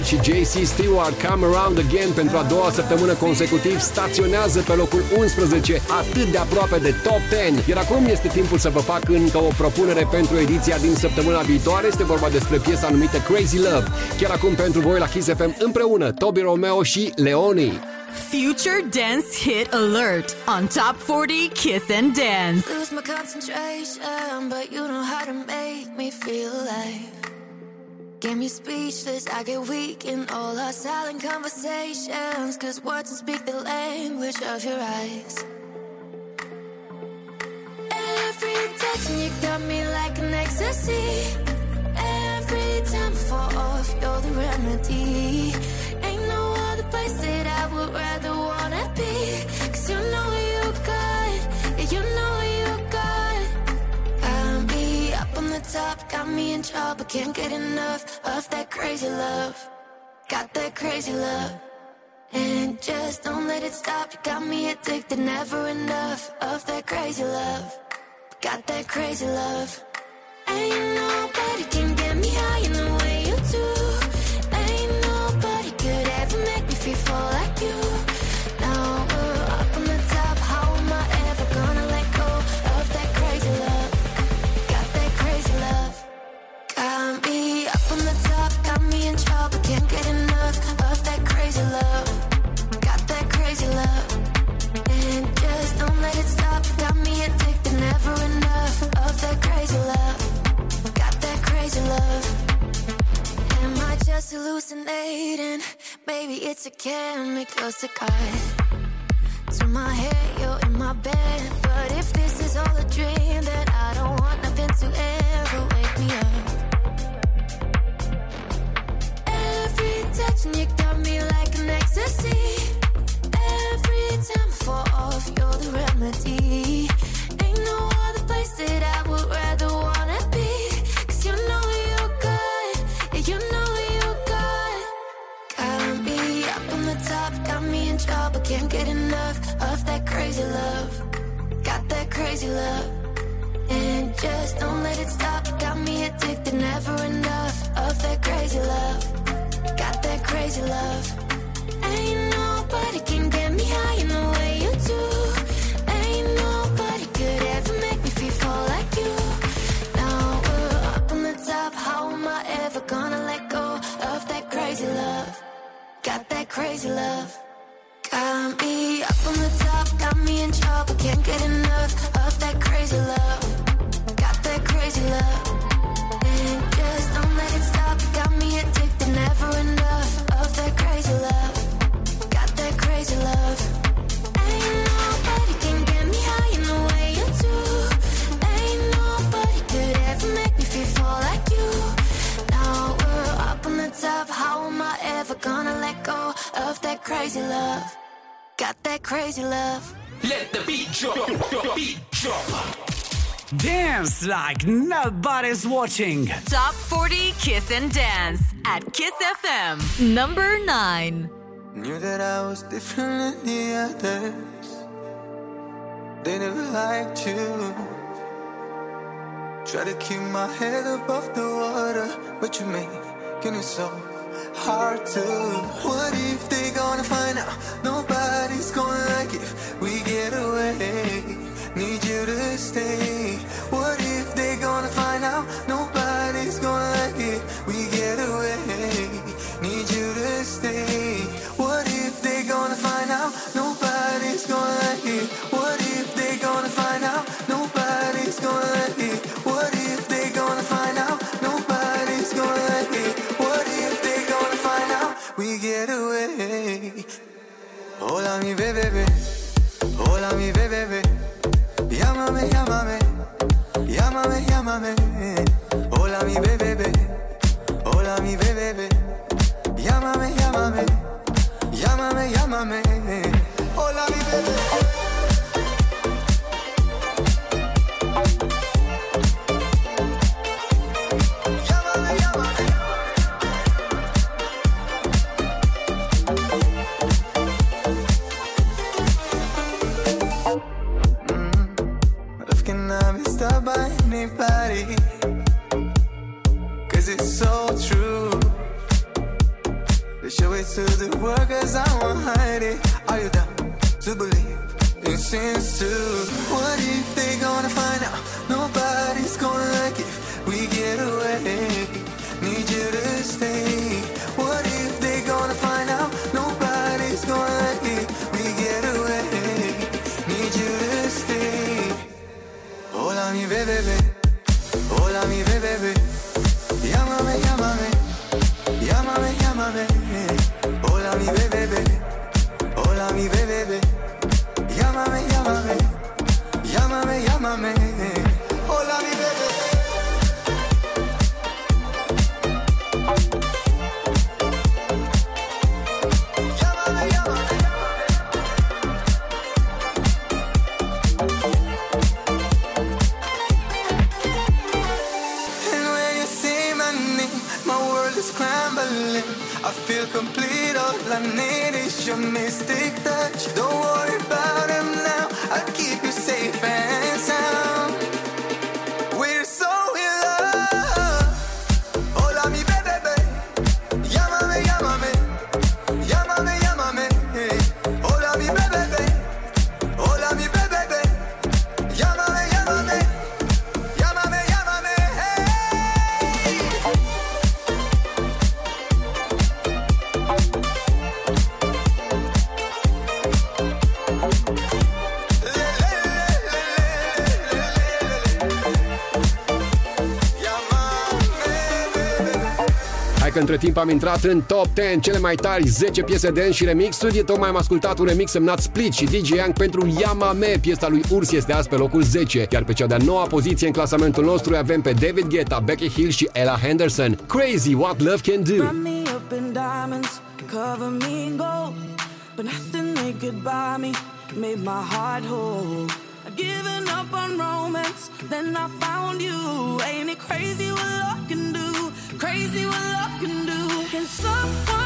Bill and Ted și JC Stewart Come Around Again pentru a doua săptămână consecutiv staționează pe locul 11, atât de aproape de top 10. Iar acum este timpul să vă fac încă o propunere pentru ediția din săptămâna viitoare. Este vorba despre piesa numită Crazy Love. Chiar acum pentru voi la Kiss FM împreună Toby Romeo și Leoni. Future Dance Hit Alert on Top 40 Kiss and Dance. Lose my concentration, speechless, I get weak in all our silent conversations. Cause words don't speak the language of your eyes. Every touch and you got me like an ecstasy. Every time I fall off, you're the remedy. Ain't no other place that I would rather wanna be. Cause you know you got, yeah, you know you got. Got me up on the top, got me in trouble, can't get enough crazy love. Got that crazy love. And just don't let it stop, you got me addicted, never enough of that crazy love. Got that crazy love. Ain't nobody can get me high in the way you do. Ain't nobody could ever make me feel like you. Can't get enough of that crazy love. Got that crazy love. And just don't let it stop. Got me addicted. Never enough of that crazy love. Got that crazy love. Am I just hallucinating? Maybe it's a chemical cut to my head. You're in my bed, but if this is all a dream, then I don't want nothing to ever just don't let it stop, got me addicted, never enough of that crazy love. Got that crazy love. Ain't nobody can get me high in the way you do. Ain't nobody could ever make me feel full like you. Now we're up on the top. How am I ever gonna let go of that crazy love? Got that crazy love. Got me up on the top. Got me in trouble. Can't get enough of that crazy love. Got that crazy love. Crazy love. Got that crazy love. Ain't nobody can get me high in the way you do. Ain't nobody could ever make me feel full like you. Now we're up on the top. How am I ever gonna let go of that crazy love? Got that crazy love. Let the beat drop, beat drop. Dance like nobody's watching. Top 40 Kiss and Dance at Kiss FM. Number 9. Knew that I was different than the others. They never liked you. Try to keep my head above the water, but you making it so hard to. What if they gonna find out? Nobody's gonna like it if we get away. Need you to stay. What if they gonna find out? Nobody's gonna like it. We get away. Need you to stay. What if they gonna find out? Nobody's gonna like it. What if they gonna find out? Nobody's gonna like it. What if they gonna find out? Nobody's gonna like it. What if they gonna find out? We get away. Hola mi bebé, hola mi bebé. Hola mi bebé, hola mi bebé. Llámame, llámame, llámame, llámame. To the workers, I won't hide it. Are you down to believe in sins too? What if they gonna find out? Nobody's gonna like it we get away. Need you to stay. What if they gonna find out? Nobody's gonna like it. We get away. Need you to stay. Hola mi bebé, hola mi bebé, mi bebé. Llámame, llámame, llámame, llámame. Hola mi bebé. feel complete need is your mystic touch. Don't worry about him între timp am intrat în top 10 cele mai tari 10 piese dance și remixuri. Tocmai am ascultat un remix semnat Split și DJ Young pentru Yamame. Piesa lui Urs este azi pe locul 10. Iar pe cea de-a noua poziție în clasamentul nostru avem pe David Guetta, Becky Hill și Ella Henderson. Crazy What Love Can Do. Wrap me up in diamonds, cover me in gold. But nothing they could buy me made my heart whole. I'd given up on romance, then I found you. Ain't it crazy what love can do? Crazy what love can do. up.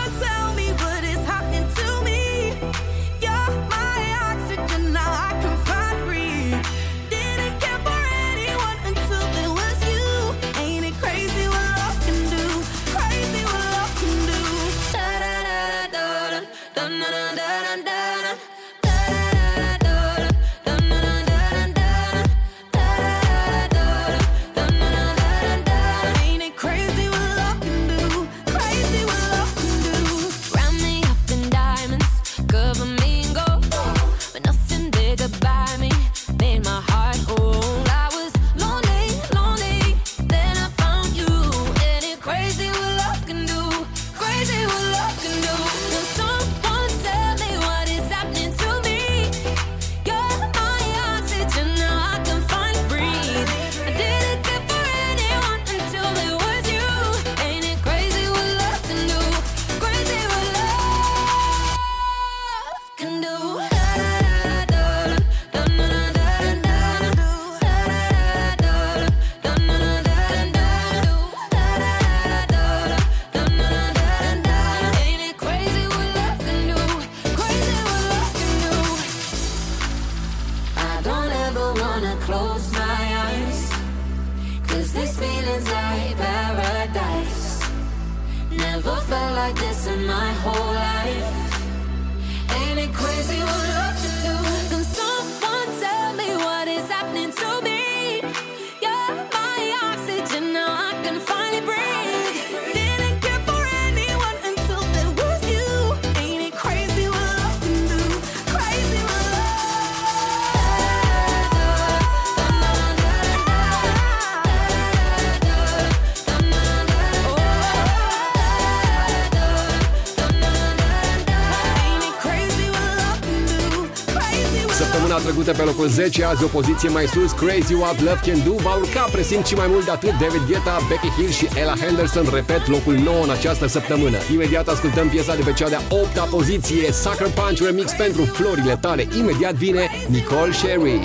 Locul 10, azi o poziție mai sus, Crazy What Love Can Do, va urca presimt și mai mult de atât David Guetta, Becky Hill și Ella Henderson, repet, locul 9 în această săptămână. Imediat ascultăm piesa de pe cea de-a 8 poziție, Sucker Punch Remix pentru florile tale. Imediat vine Nicole Sherry.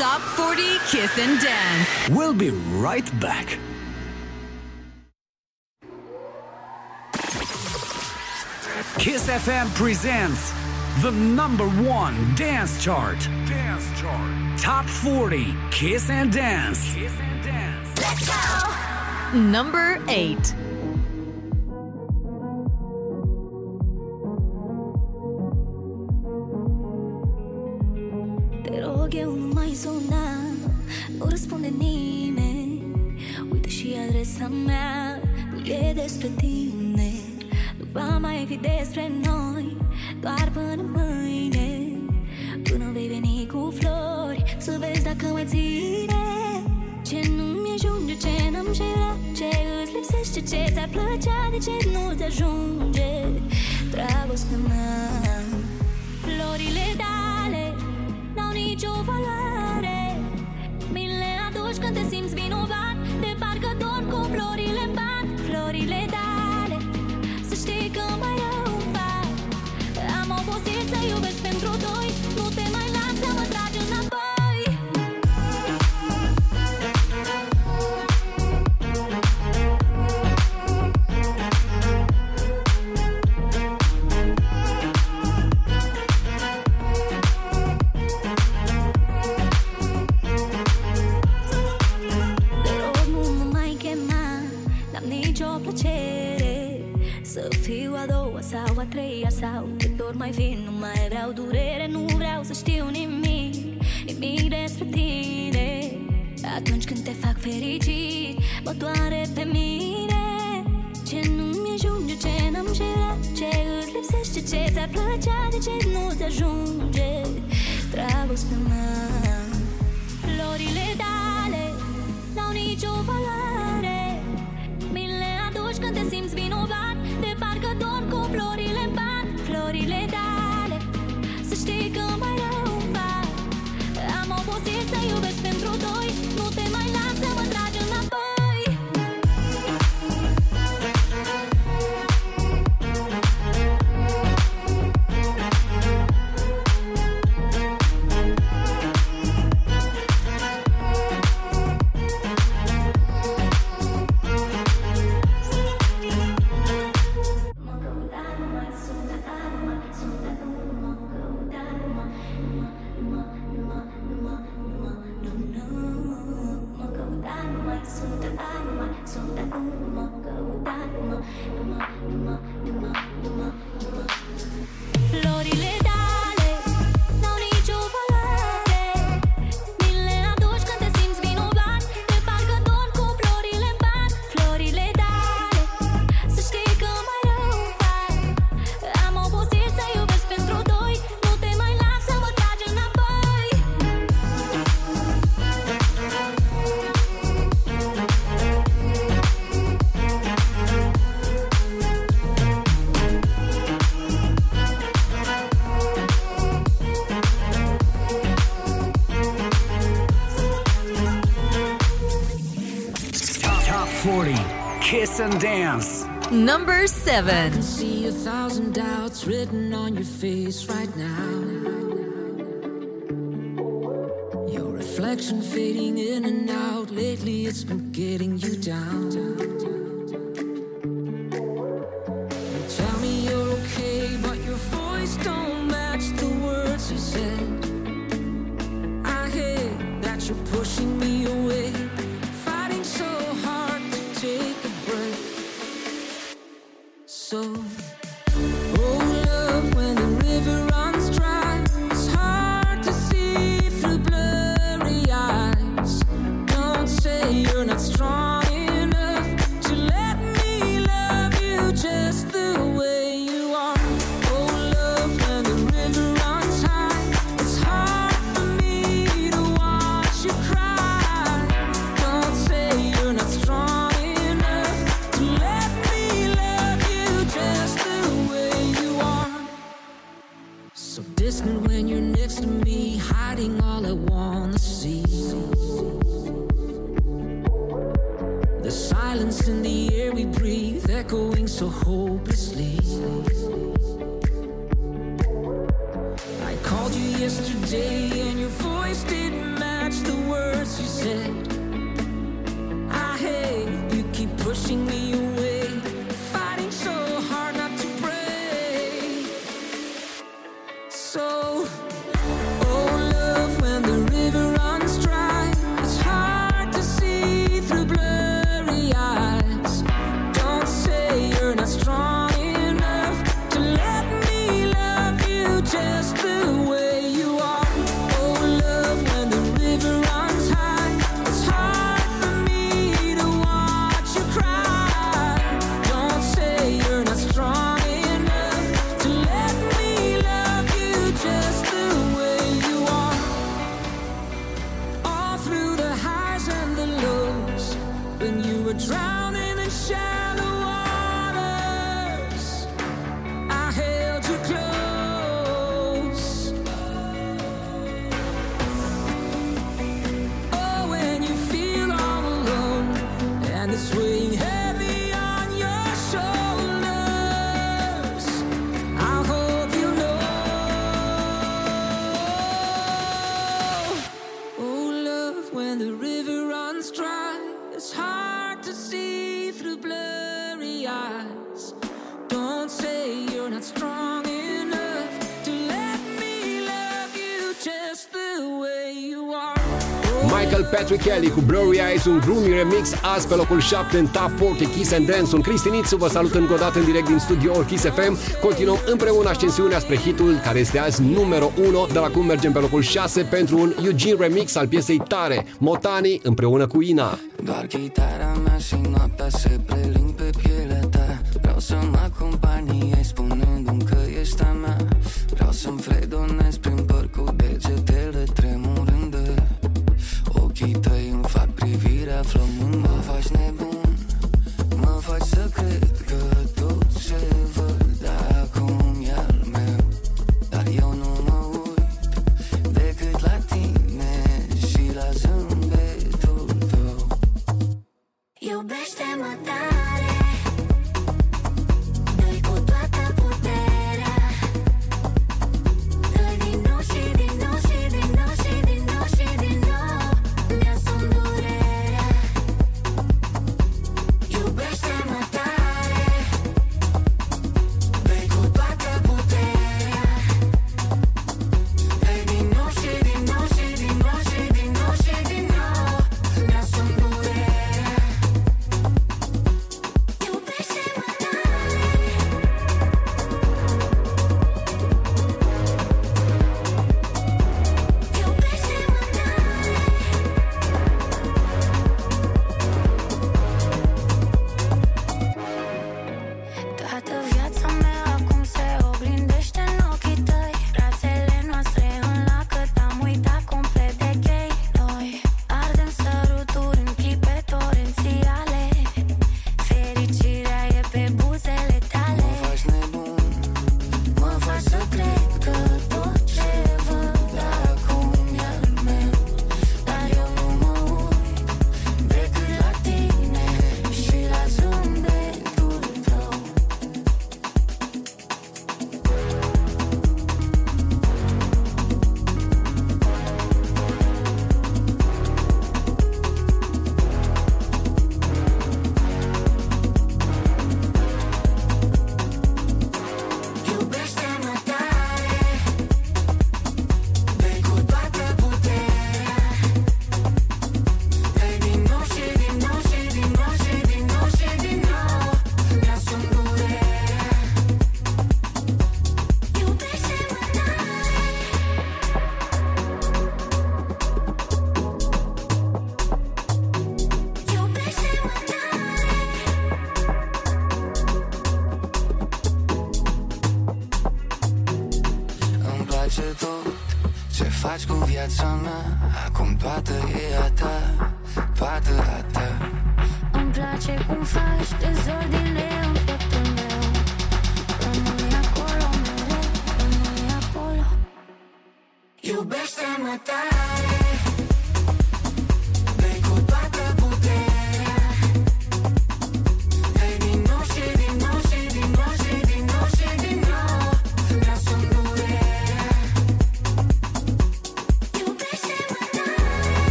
Top 40 Kiss and Dance. We'll be right back. Kiss FM presents the number one dance chart. Top 40 Kiss and Dance. Kiss and Dance. Let's go. Number 8. Dacă mai ține Ce nu-mi ajunge, ce n-am și Ce îți lipsește, ce ți-ar plăcea De ce nu-ți ajunge Dragostea mea? Florile tale N-au nicio valoare. Mi le aduci când te simți vinovat mai vin Nu mai vreau durere Nu vreau să știu nimic Nimic despre tine. Atunci când te fac fericit Mă doare pe mine. Ce nu-mi ajunge, ce n-am și Ce îți lipsește, ce ți-ar plăcea De ce nu-ți ajunge Dragostea mea? Florile tale N-au nicio valoare. Mi le aduci când te simți Să știi Number I 7. can see a thousand doubts written on your face right now. Your reflection fading in and out. Lately, it's been getting on the sea. The silence in the air we breathe, echoing so hopelessly. I called you yesterday. Patrick Kelly cu Blurry Eyes, un Gloomy Remix, azi pe locul 7 în Top 40 Kiss and Dance. Un Cristinițu vă salut încă o dată în direct din studioul Kiss FM. Continuăm împreună ascensiunea spre hitul care este azi numărul 1, dar acum mergem pe locul 6 pentru un Eugene Remix al piesei Tare, Motani împreună cu Ina. Doar chitara mea și noaptea se pre-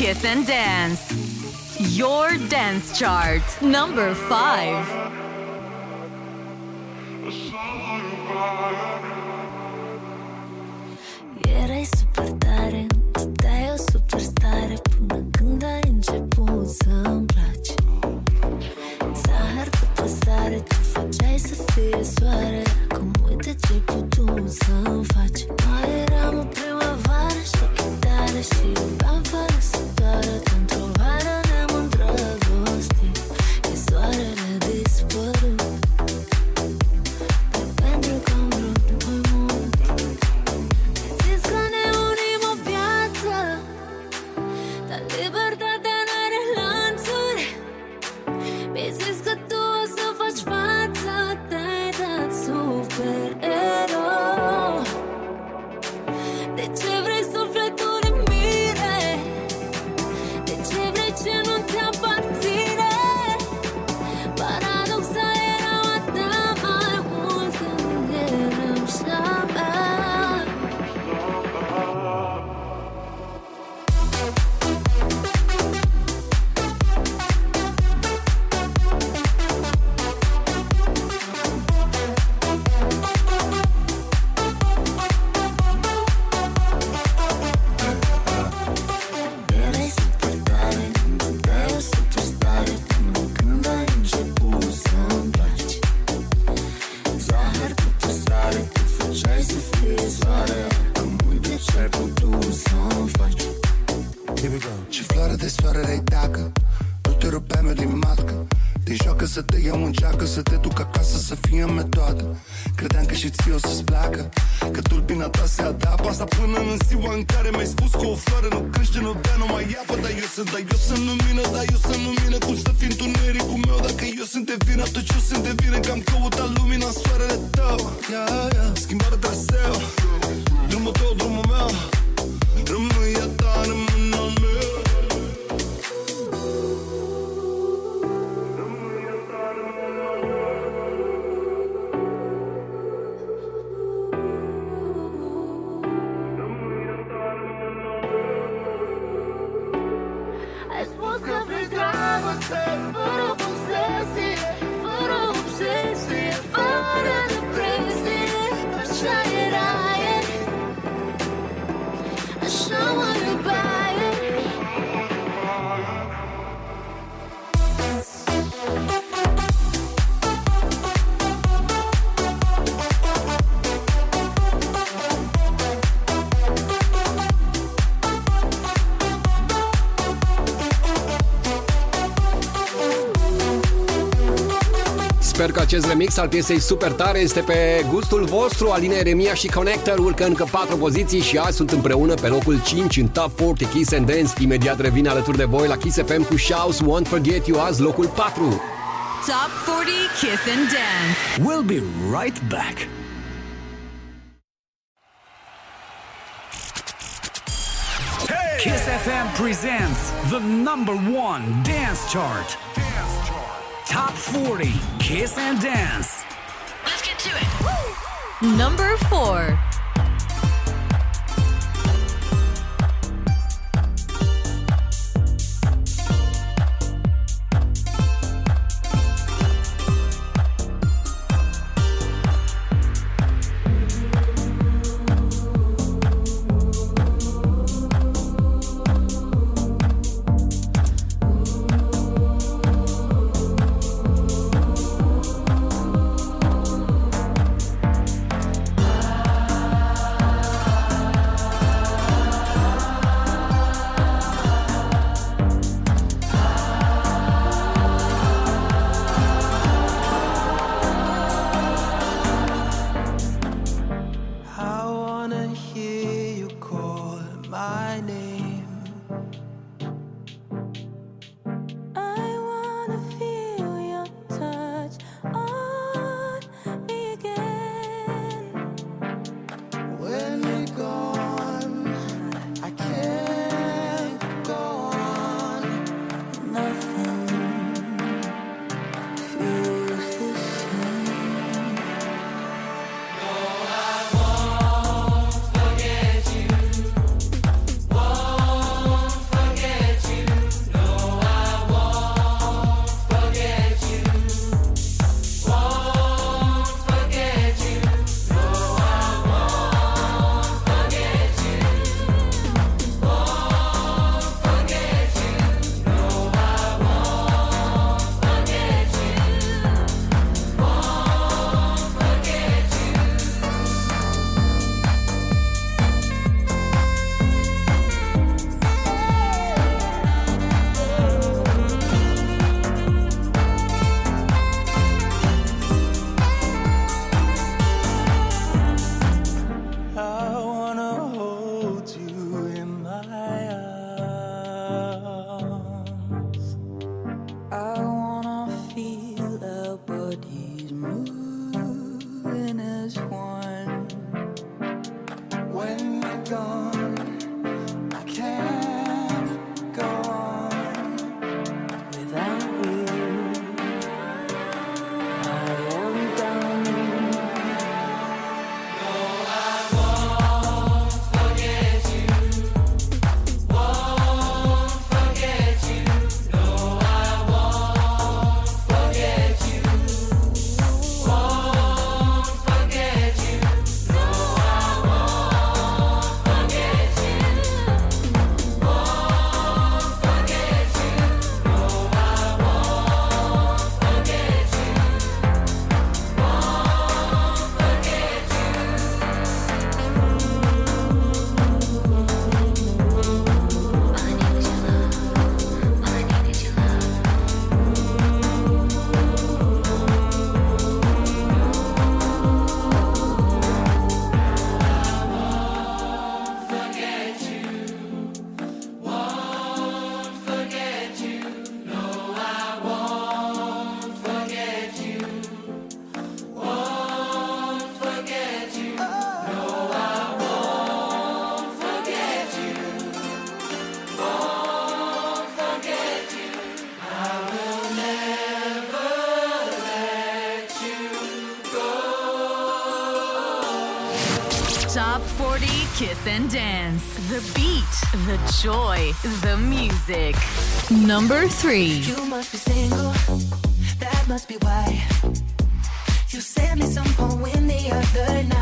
Kiss and Dance. Your dance chart, number five. Sper că acest remix al piesei super tare este pe gustul vostru. Aline Eremia și Connector urcă încă 4 poziții și azi sunt împreună pe locul 5 în Top 40 Kiss and Dance. Imediat revin alături de voi la Kiss FM cu Shouts Won't Forget You azi locul 4. Top 40 Kiss and Dance. We'll be right back. Hey! Kiss FM presents the number one dance chart. Dance chart. Top 40 Kiss and Dance. Let's get to it. Woo! Number 4. the music. Number three. You must be single. That must be why. You sent me some poem the other night.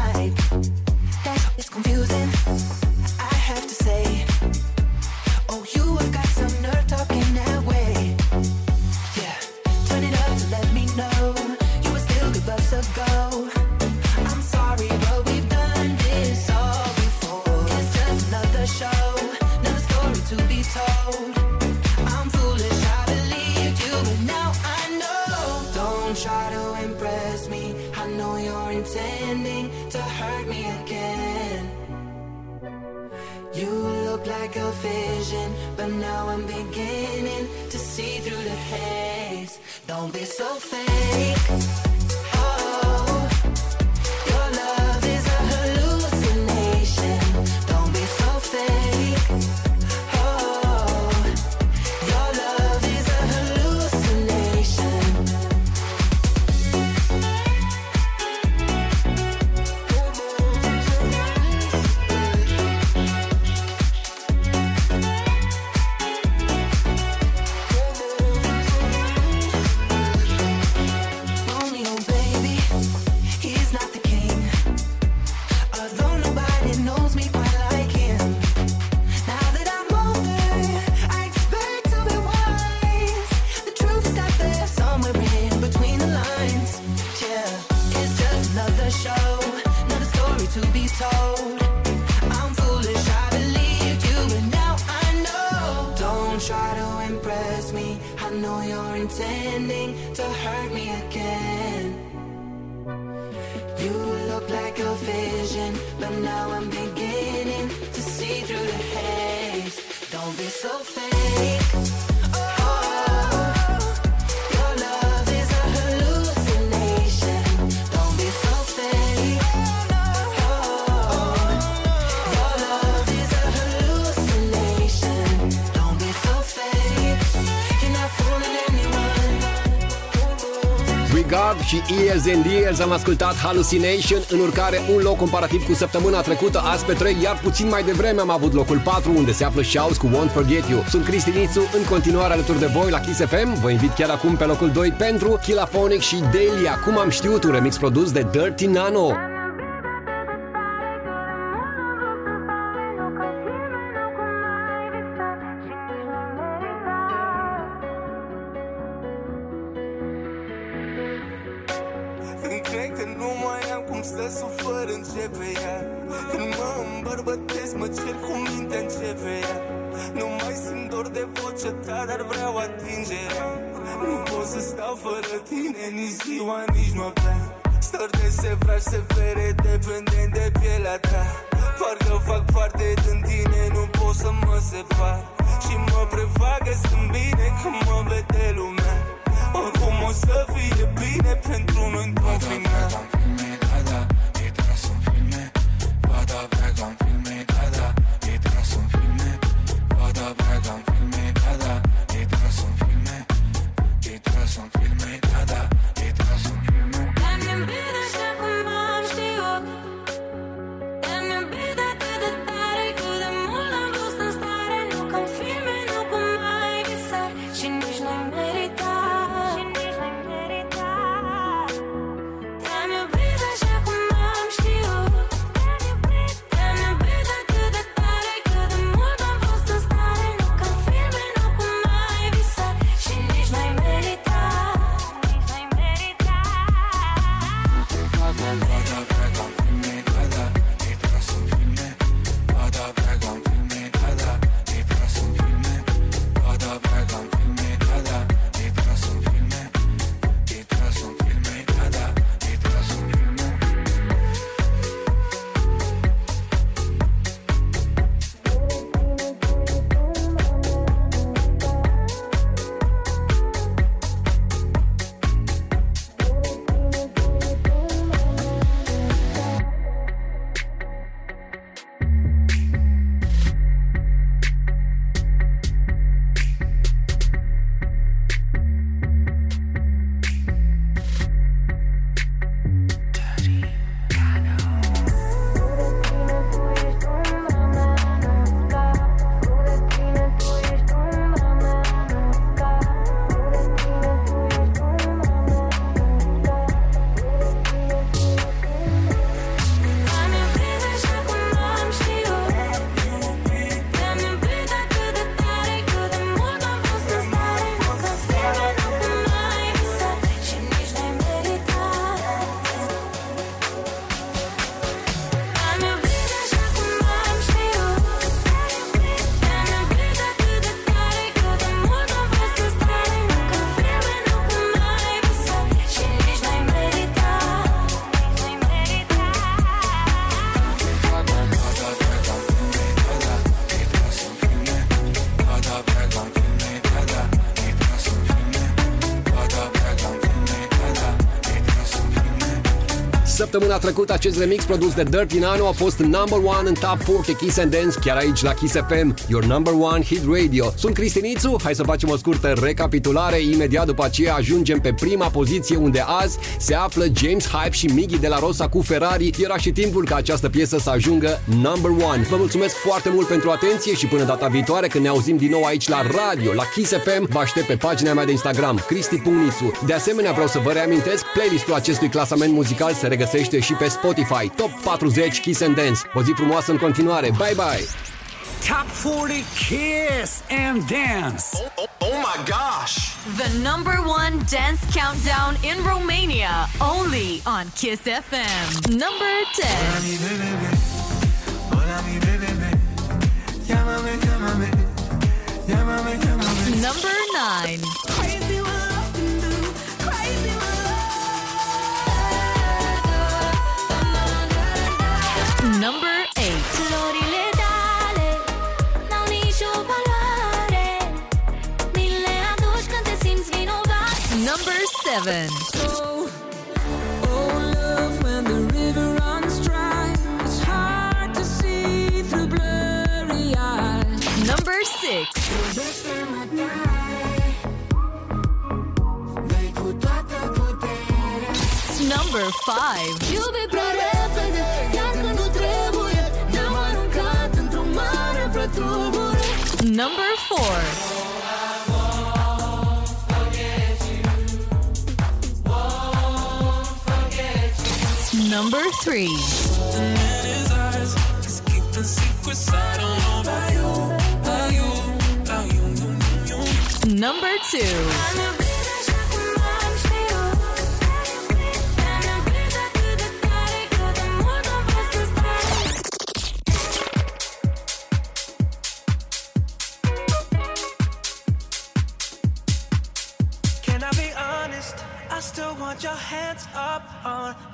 și Years and Years am ascultat Hallucination în urcare un loc comparativ cu săptămâna trecută, azi pe 3, iar puțin mai devreme am avut locul 4 unde se află Shouts cu Won't Forget You. Sunt Cristi Nițu, în continuare alături de voi la Kiss FM. Vă invit chiar acum pe locul 2 pentru Kilafonic și Delia. Cum am știut un remix produs de Dirty Nano. Sunt dor de vocea ta, dar vreau atingerea Nu pot să stau fără tine nici ziua, nici noaptea. Stări de sevraș, severe, dependent de pielea ta. Parcă fac parte din tine, nu pot să mă separ. Și mă prefac că sunt bine când mă vede lumea. Oricum o să fie bine pentru noi într-un final. Săptămâna trecută acest remix produs de Dirty Nano a fost number one în Top 40 Kiss and Dance chiar aici la Kiss FM, your number one hit radio. Sunt Cristinițu, hai să facem o scurtă recapitulare. Imediat după aceea ajungem pe prima poziție unde azi se află James Hype și Miggy de la Rosa cu Ferrari. Era și timpul ca această piesă să ajungă number one. Vă mulțumesc foarte mult pentru atenție și până data viitoare când ne auzim din nou aici la radio, la Kiss FM, vă aștept pe pagina mea de Instagram, cristi.nițu. De asemenea, vreau să vă reamintesc, playlistul acestui clasament muzical se regăsește și pe Spotify, Top 40 Kiss and Dance. O zi frumoasă în continuare. Bye bye! Top 40 Kiss and Dance. Oh, oh my gosh! The number one dance countdown in Romania, only on Kiss FM. Number 10. Number 7. Oh, love, when the river runs dry, it's hard to see through blurry eyes. Number 6. Number 5. Iubi prea Number 3. Number 2.